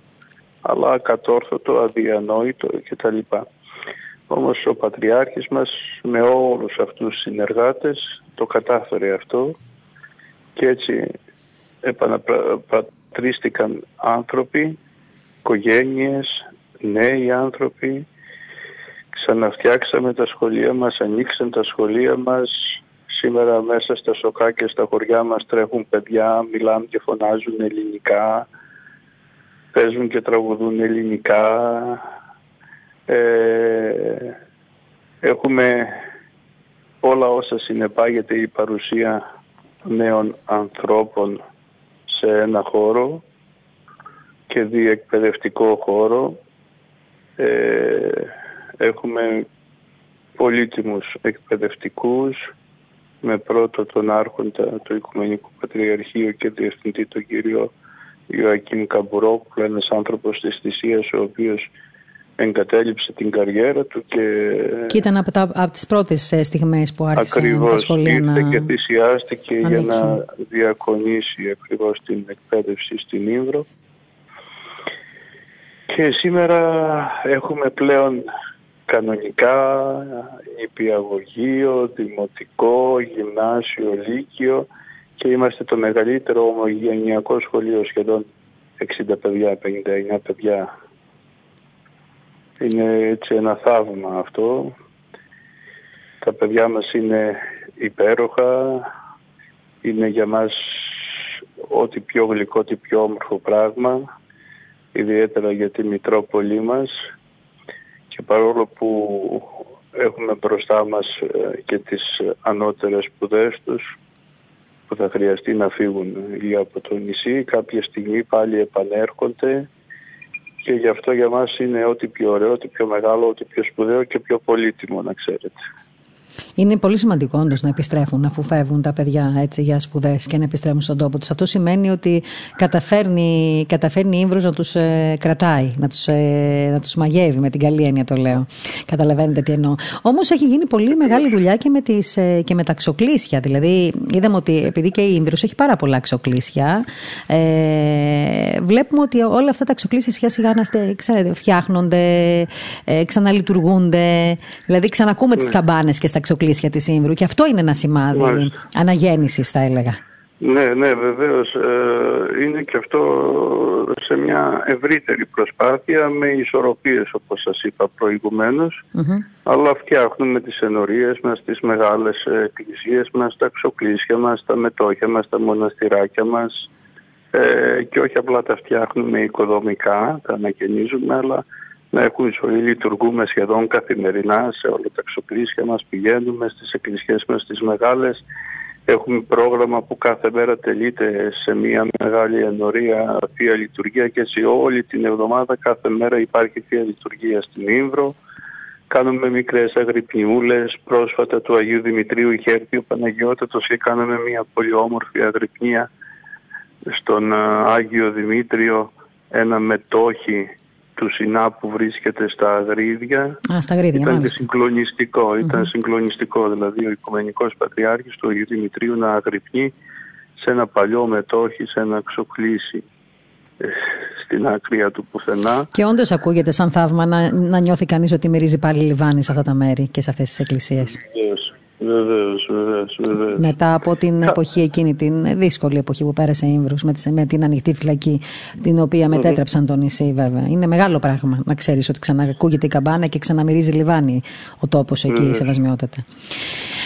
αλλά ακατόρθωτο, αδιανόητο κτλ. Όμως ο Πατριάρχης μας με όλους αυτούς τους συνεργάτες το κατάφερε αυτό και έτσι επαναπατρίστηκαν άνθρωποι, οικογένειες, νέοι άνθρωποι, ξαναφτιάξαμε τα σχολεία μας, ανοίξαν τα σχολεία μας, Σήμερα μέσα στα σοκάκια στα χωριά μας τρέχουν παιδιά, μιλάνε και φωνάζουν ελληνικά, παίζουν και τραγουδούν ελληνικά. Ε, έχουμε όλα όσα συνεπάγεται η παρουσία νέων ανθρώπων σε ένα χώρο και διεκπαιδευτικό χώρο. Ε, έχουμε πολύτιμους εκπαιδευτικούς, με πρώτο τον άρχοντα του Οικουμενικού Πατριαρχείου και διευθυντή τον κύριο Ιωακήμ Καμπουρόπουλο, ένας άνθρωπος της θυσίας ο οποίος εγκατέλειψε την καριέρα του και... Και ήταν από, τα, από τις πρώτες ε, στιγμές που άρχισε ακριβώς, τα σχολεία ήρθε να και θυσιάστηκε για να διακονήσει ακριβώς την εκπαίδευση στην Ήμβρο. Και σήμερα έχουμε πλέον κανονικά υπηαγωγείο, δημοτικό, γυμνάσιο, λύκειο και είμαστε το μεγαλύτερο ομογενειακό σχολείο σχεδόν 60 παιδιά, 59 παιδιά. Είναι έτσι ένα θαύμα αυτό. Τα παιδιά μας είναι υπέροχα, είναι για μας ό,τι πιο γλυκό, ό,τι πιο όμορφο πράγμα, ιδιαίτερα για τη Μητρόπολη μας και παρόλο που έχουμε μπροστά μας ε, και τις ανώτερες σπουδές τους που θα χρειαστεί να φύγουν για από το νησί, κάποια στιγμή πάλι επανέρχονται και γι' αυτό για μας είναι ό,τι πιο ωραίο, ό,τι πιο μεγάλο, ό,τι πιο σπουδαίο και πιο πολύτιμο να ξέρετε. Είναι πολύ σημαντικό όντως να επιστρέφουν αφού φεύγουν τα παιδιά έτσι, για σπουδές και να επιστρέφουν στον τόπο τους. Αυτό σημαίνει ότι καταφέρνει, καταφέρνει η ύμβρος να τους ε, κρατάει, να τους ε, να τους μαγεύει, με την καλή έννοια το λέω. Καταλαβαίνετε τι εννοώ. Όμως έχει γίνει πολύ μεγάλη δουλειά και με, τις, ε, και με τα ξοκλήσια. Δηλαδή, είδαμε ότι επειδή και η ύμβρος έχει πάρα πολλά ξοκλήσια, ε, βλέπουμε ότι όλα αυτά τα ξοκλήσια σιγά σιγά ξέρετε, φτιάχνονται, ε, ξαναλειτουργούνται. Δηλαδή, ξανακούμε ναι. τι καμπάνες και στα ξοκλήσια της Ήμβρου και αυτό είναι ένα σημάδι Μάλιστα. αναγέννησης θα έλεγα. Ναι, ναι, βεβαίως. Ε, είναι και αυτό σε μια ευρύτερη προσπάθεια με ισορροπίες όπως σας είπα προηγουμένως αλλά φτιάχνουμε τις ενορίες μας, τις μεγάλες εκκλησίες μας, τα ξοκλήσια μας, τα μετόχια μας, τα μοναστηράκια μας ε, και όχι απλά τα φτιάχνουμε οικοδομικά, τα ανακαινίζουμε αλλά να έχουν ζωή. Λειτουργούμε σχεδόν καθημερινά σε όλα τα εξοπλίσια μας, πηγαίνουμε στις εκκλησίες μας τις μεγάλες. Έχουμε πρόγραμμα που κάθε μέρα τελείται σε μια μεγάλη ενορία Θεία Λειτουργία και σε όλη την εβδομάδα κάθε μέρα υπάρχει Θεία Λειτουργία στην Ήμβρο. Κάνουμε μικρές αγρυπνιούλες. Πρόσφατα του Αγίου Δημητρίου είχε έρθει ο Παναγιώτατος και κάναμε μια πολύ όμορφη αγρυπνία στον Άγιο Δημήτριο ένα μετόχι του Σινά που βρίσκεται στα Αγρίδια. Α, στα Αγρίδια, ήταν και συγκλονιστικό, ήταν συγκλονιστικό δηλαδή ο Οικουμενικός Πατριάρχης του Αγίου Δημητρίου να αγρυπνεί σε ένα παλιό μετόχι, σε ένα ξοκλήσι ε, στην άκρη του πουθενά. Και όντως ακούγεται σαν θαύμα να, να νιώθει κανείς ότι μυρίζει πάλι λιβάνι σε αυτά τα μέρη και σε αυτές τις εκκλησίες. Βεβαίως, βεβαίως, Μετά από την εποχή εκείνη, την δύσκολη εποχή που πέρασε η Ήμβρους, με, με την ανοιχτή φυλακή, την οποία μετέτρεψαν το νησί βέβαια. Είναι μεγάλο πράγμα να ξέρεις ότι ξανακούγεται η καμπάνα και ξαναμυρίζει λιβάνι ο τόπος εκεί, σεβασμιότατα.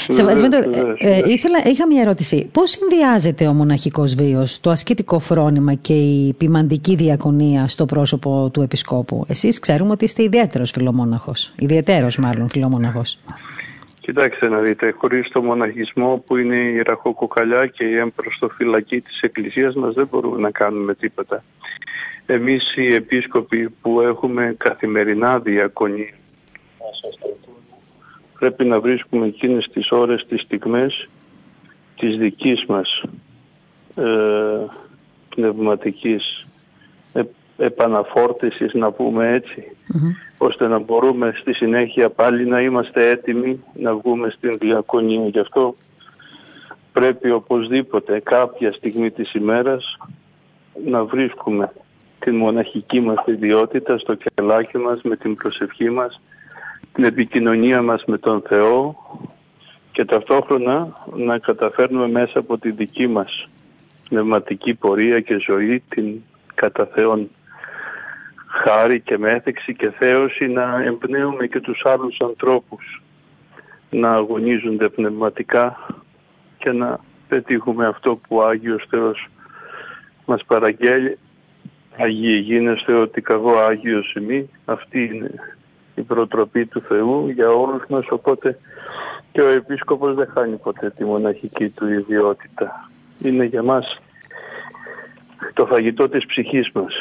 Σεβασμιότατα, ε, ε, ήθελα, είχα μια ερώτηση. Πώς συνδυάζεται ο μοναχικός βίος, το ασκητικό φρόνημα και η ποιμαντική διακονία στο πρόσωπο του Επισκόπου; Εσείς ξέρουμε ότι είστε ιδιαίτερος φιλομόναχος, ιδιαίτερος μάλλον φιλομόναχος. Κοιτάξτε να δείτε, χωρίς το μοναχισμό που είναι η ραχοκοκαλιά και η εμπροστοφυλακή της Εκκλησίας μας δεν μπορούμε να κάνουμε τίποτα. Εμείς οι επίσκοποι που έχουμε καθημερινά διακονή πρέπει να βρίσκουμε εκείνες τις ώρες, τις στιγμές της δικής μας ε, πνευματικής επαναφόρτησης να πούμε ώστε να μπορούμε στη συνέχεια πάλι να είμαστε έτοιμοι να βγούμε στην διακονία. Γι' αυτό πρέπει οπωσδήποτε κάποια στιγμή της ημέρας να βρίσκουμε την μοναχική μας ιδιότητα στο κελάκι μας με την προσευχή μας, την επικοινωνία μας με τον Θεό και ταυτόχρονα να καταφέρνουμε μέσα από τη δική μας πνευματική πορεία και ζωή την κατά Θεόν χάρη και μέθεξη και θέωση να εμπνέουμε και τους άλλους ανθρώπους να αγωνίζονται πνευματικά και να πετύχουμε αυτό που ο Άγιος Θεός μας παραγγέλει. Αγίοι γίνεστε ότι καγώ Άγιος ημί. Αυτή είναι η προτροπή του Θεού για όλους μας οπότε και ο Επίσκοπος δεν χάνει ποτέ τη μοναχική του ιδιότητα. Είναι για μας το φαγητό της ψυχής μας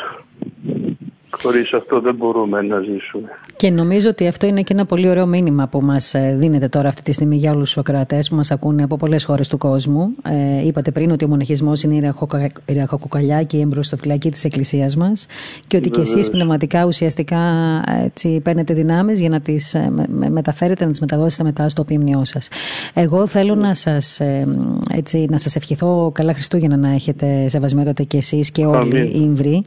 Χωρίς αυτό δεν μπορούμε να ζήσουμε. Και νομίζω ότι αυτό είναι και ένα πολύ ωραίο μήνυμα που μας ε, δίνεται τώρα αυτή τη στιγμή για όλους τους ακροατές που μας ακούνε από πολλές χώρες του κόσμου. Ε, είπατε πριν ότι ο μοναχισμός είναι η ραχοκοκαλιά και η εμπροστοφυλακή της εκκλησίας μας και ότι και εσείς πνευματικά ουσιαστικά έτσι, παίρνετε δυνάμεις για να τις ε, μεταφέρετε, να τις μεταδώσετε μετά στο ποιμνιό σας. Εγώ θέλω να σας, ε, έτσι, να σας ευχηθώ καλά Χριστούγεννα να έχετε σεβασμιότατα και εσείς και όλοι οι Ιμβροί.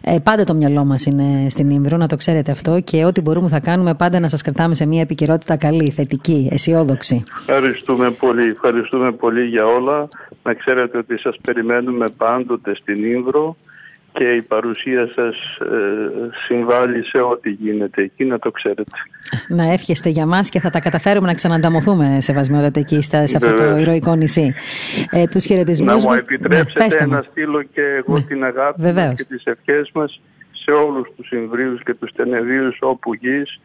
Ε, πάντα το μυαλό μας είναι στην Ήμβρο, να το ξέρετε αυτό και ό,τι μπορούμε θα κάνουμε πάντα να σας κρατάμε σε μια επικαιρότητα καλή, θετική, αισιόδοξη. Ευχαριστούμε πολύ, ευχαριστούμε πολύ για όλα. Να ξέρετε ότι σας περιμένουμε πάντοτε στην Ήμβρο και η παρουσία σας ε, συμβάλλει σε ό,τι γίνεται εκεί, να το ξέρετε. Να εύχεστε για μας και θα τα καταφέρουμε να ξανανταμωθούμε σε βασμιότατα εκεί στα, σε αυτό το ηρωικό νησί. Ε, τους χαιρετισμούς να μου επιτρέψετε ναι, να στείλω και εγώ ναι, την αγάπη και τις ευχές μας σε όλους τους Ιμβρίους και τους Τενεδίους όπου γης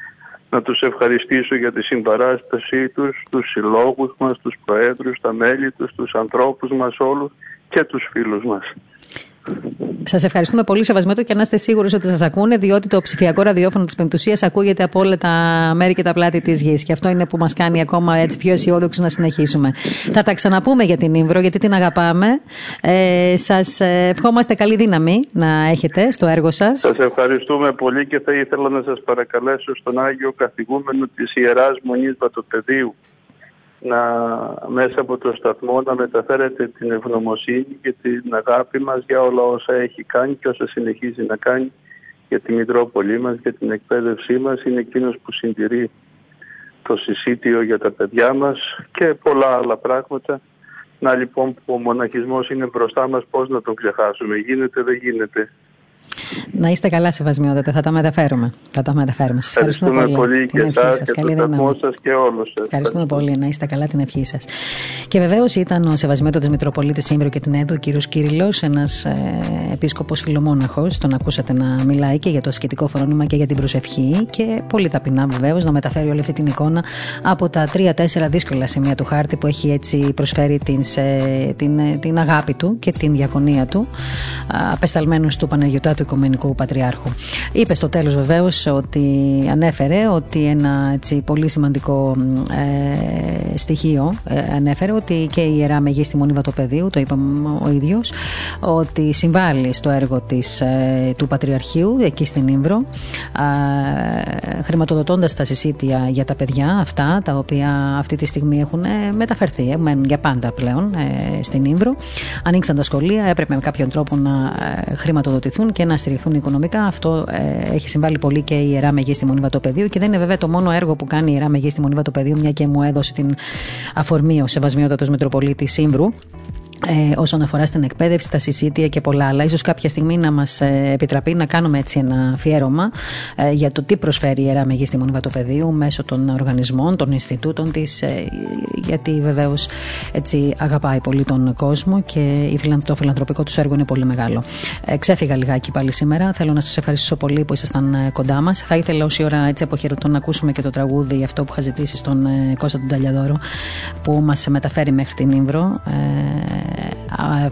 να τους ευχαριστήσω για τη συμπαράστασή τους, τους συλλόγους μας, τους προέδρους, τα μέλη τους, τους ανθρώπους μας όλους και τους φίλους μας. Σας ευχαριστούμε πολύ, Σεβασμέτο, και να είστε σίγουροι ότι σας ακούνε, διότι το ψηφιακό ραδιόφωνο της Πεμπτουσίας ακούγεται από όλα τα μέρη και τα πλάτη της γης. Και αυτό είναι που μας κάνει ακόμα έτσι πιο αισιόδοξου να συνεχίσουμε. Θα τα ξαναπούμε για την Ήμβρο, γιατί την αγαπάμε. Ε, σας ευχόμαστε καλή δύναμη να έχετε στο έργο σας. Σας ευχαριστούμε πολύ και θα ήθελα να σας παρακαλέσω στον Άγιο Καθηγούμενο της Ιεράς Μονής Βατοπεδίου να μέσα από το σταθμό να μεταφέρετε την ευγνωμοσύνη και την αγάπη μας για όλα όσα έχει κάνει και όσα συνεχίζει να κάνει για τη Μητρόπολη μας, για την εκπαίδευσή μας. Είναι εκείνος που συντηρεί το συσίτιο για τα παιδιά μας και πολλά άλλα πράγματα. Να λοιπόν που ο μοναχισμός είναι μπροστά μας πώς να τον ξεχάσουμε. Γίνεται, δεν γίνεται. Να είστε καλά, Σεβασμιότατε. Θα τα μεταφέρουμε. Θα τα μεταφέρουμε. Σας ευχαριστούμε, ευχαριστούμε πολύ. πολύ και εσάς και Καλή δύναμη. σας και όλους σας. Ευχαριστούμε πολύ. Να είστε καλά την ευχή σας. Και βεβαίως ήταν ο Σεβασμιότατε Μητροπολίτης Σύμβριο και την ΕΔΟ, ο κύριος Κύριλο, ένας ε, επίσκοπος φιλομόναχος. Τον ακούσατε να μιλάει και για το ασκητικό φρόνημα και για την προσευχή. Και πολύ ταπεινά βεβαίως να μεταφέρει όλη αυτή την εικόνα από τα τρία-τέσσερα δύσκολα σημεία του χάρτη που έχει έτσι προσφέρει την, την, την αγάπη του και την διακονία του απεσταλμένου του Παναγιωτάτου Οικουμενικού Πατριάρχου. Είπε στο τέλος βεβαίως ότι ανέφερε ότι ένα έτσι, πολύ σημαντικό ε, στοιχείο ε, ανέφερε ότι και η Ιερά Μεγίστη Μονή Βατοπεδίου, το είπαμε ο ίδιος, ότι συμβάλλει στο έργο της, ε, του Πατριαρχείου εκεί στην Ήμβρο ε, χρηματοδοτώντας τα συσίτια για τα παιδιά αυτά τα οποία αυτή τη στιγμή έχουν μεταφερθεί, μένουν για πάντα πλέον στην Ήμβρο. Ανοίξαν τα σχολεία, έπρεπε με κάποιον τρόπο να χρηματοδοτηθούν και να στηριχθούν οικονομικά. Αυτό ε, έχει συμβάλει πολύ και η Ιερά Μεγίστη Μονή Βατοπεδίου και δεν είναι βέβαια το μόνο έργο που κάνει η Ιερά Μεγίστη Μονή Βατοπεδίου, μια και μου έδωσε την αφορμή ο Σεβασμιότατος Μητροπολίτης Σύμβρου ε, όσον αφορά στην εκπαίδευση, τα συσίτια και πολλά άλλα. Ίσως κάποια στιγμή να μας ε, επιτραπεί να κάνουμε έτσι ένα αφιέρωμα ε, για το τι προσφέρει η Ιερά Μεγίστη Μονή Βατοπεδίου μέσω των οργανισμών, των Ινστιτούτων της, ε, γιατί βεβαίως έτσι αγαπάει πολύ τον κόσμο και το φιλανθρωπικό τους έργο είναι πολύ μεγάλο. Ε, ξέφυγα λιγάκι πάλι σήμερα. Θέλω να σας ευχαριστήσω πολύ που ήσασταν ε, κοντά μας. Θα ήθελα όση ώρα έτσι αποχαιρετώ να ακούσουμε και το τραγούδι αυτό που είχα ζητήσει στον ε, Κώστα τον Ταλιαδόρο που μας μεταφέρει μέχρι την Ήμβρο. Ε,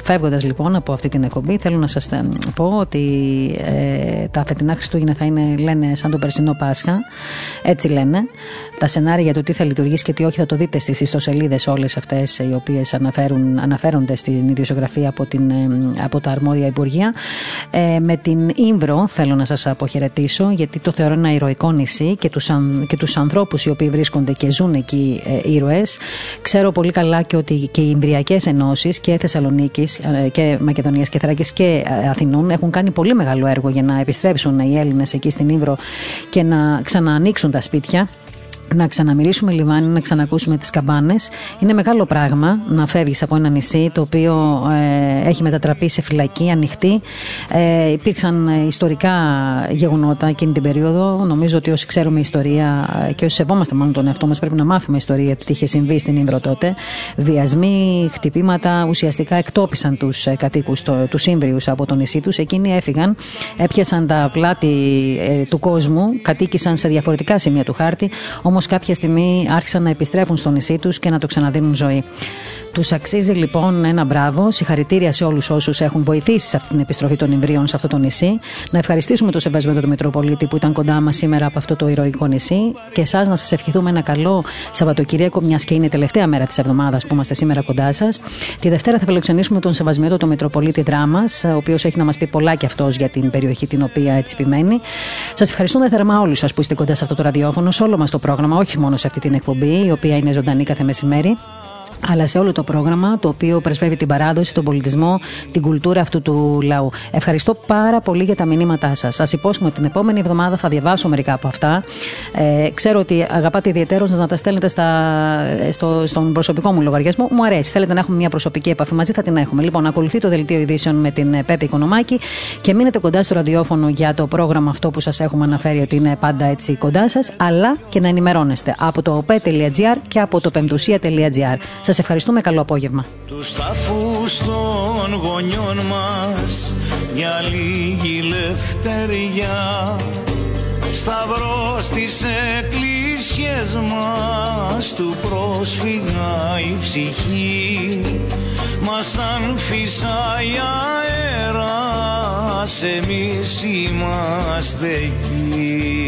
Φεύγοντας λοιπόν από αυτή την εκπομπή, θέλω να σας πω ότι ε, τα φετινά Χριστούγεννα θα είναι, λένε, σαν το περσινό Πάσχα. Έτσι λένε. Τα σενάρια για το τι θα λειτουργήσει και τι όχι θα το δείτε στις ιστοσελίδες όλες αυτές οι οποίες αναφέρονται στην ιδιοσιογραφία από, την, ε, από τα αρμόδια υπουργεία. Ε, με την Ήμβρο θέλω να σας αποχαιρετήσω, γιατί το θεωρώ ένα ηρωικό νησί και τους και τους ανθρώπους οι οποίοι βρίσκονται και ζουν εκεί ε, ήρωες. Ξέρω πολύ καλά και ότι και οι Ιμβριακέ Ενώσεις και Θεσσαλονίκης ε, και Μακεδονίας και Θράκης και ε, Αθηνών έχουν κάνει πολύ μεγάλο έργο για να επιστρέψουν οι Έλληνες εκεί στην Ήβρο και να ξαναανοίξουν τα σπίτια να ξαναμυρίσουμε λιμάνι, να ξανακούσουμε τις καμπάνες. Είναι μεγάλο πράγμα να φεύγεις από ένα νησί το οποίο ε, έχει μετατραπεί σε φυλακή ανοιχτή. Ε, υπήρξαν ιστορικά γεγονότα εκείνη την περίοδο. Νομίζω ότι όσοι ξέρουμε ιστορία και όσοι σεβόμαστε μόνο τον εαυτό μας πρέπει να μάθουμε ιστορία του τι είχε συμβεί στην Ήμβρο τότε. Βιασμοί, χτυπήματα ουσιαστικά εκτόπισαν τους ε, κατοίκους, το, τους Ήμβριους από το νησί τους. Εκείνοι έφυγαν, έπιασαν τα πλάτη ε, του κόσμου, κατοίκησαν σε διαφορετικά σημεία του χάρτη. Όμως κάποια στιγμή άρχισαν να επιστρέφουν στο νησί τους και να το ξαναδίνουν ζωή. Τους αξίζει λοιπόν ένα μπράβο. Συγχαρητήρια σε όλους όσους έχουν βοηθήσει σε αυτή την επιστροφή των Ιμβρίων σε αυτό το νησί. Να ευχαριστήσουμε το Σεβασμένο του Μητροπολίτη που ήταν κοντά μας σήμερα από αυτό το ηρωικό νησί. Και εσάς να σας ευχηθούμε ένα καλό Σαββατοκύριακο, μιας και είναι η τελευταία μέρα της εβδομάδας που είμαστε σήμερα κοντά σας. Τη Δευτέρα θα φιλοξενήσουμε τον Σεβασμένο του Μητροπολίτη Δράμας, ο οποίος έχει να μας πει πολλά και αυτός για την περιοχή την οποία έτσι επιμένει. Σας ευχαριστούμε θερμά όλους σας που είστε κοντά σε αυτό το ραδιόφωνο, σε όλο μας το πρόγραμμα, όχι μόνο σε αυτή την εκπομπή, η οποία είναι ζωντανή κάθε μεσημέρι αλλά σε όλο το πρόγραμμα το οποίο πρεσβεύει την παράδοση, τον πολιτισμό, την κουλτούρα αυτού του λαού. Ευχαριστώ πάρα πολύ για τα μηνύματά σας. Σας υπόσχομαι ότι την επόμενη εβδομάδα θα διαβάσω μερικά από αυτά. Ε, ξέρω ότι αγαπάτε ιδιαίτερως να τα στέλνετε στα, στο, στον προσωπικό μου λογαριασμό. Μου αρέσει. Θέλετε να έχουμε μια προσωπική επαφή μαζί, θα την έχουμε. Λοιπόν, ακολουθεί το δελτίο ειδήσεων με την Πέπη Οικονομάκη και μείνετε κοντά στο ραδιόφωνο για το πρόγραμμα αυτό που σας έχουμε αναφέρει ότι είναι πάντα έτσι κοντά σας, αλλά και να ενημερώνεστε από το op.gr και από το πεμπτουσία.gr. Σας ευχαριστούμε. Καλό απόγευμα. Τους ταφού των γονιών μας μια λίγη λευτεριά. Σταυρός στις εκκλησιέ μας του πρόσφυγα η ψυχή Μας σαν φυσάει αέρας εμείς είμαστε εκεί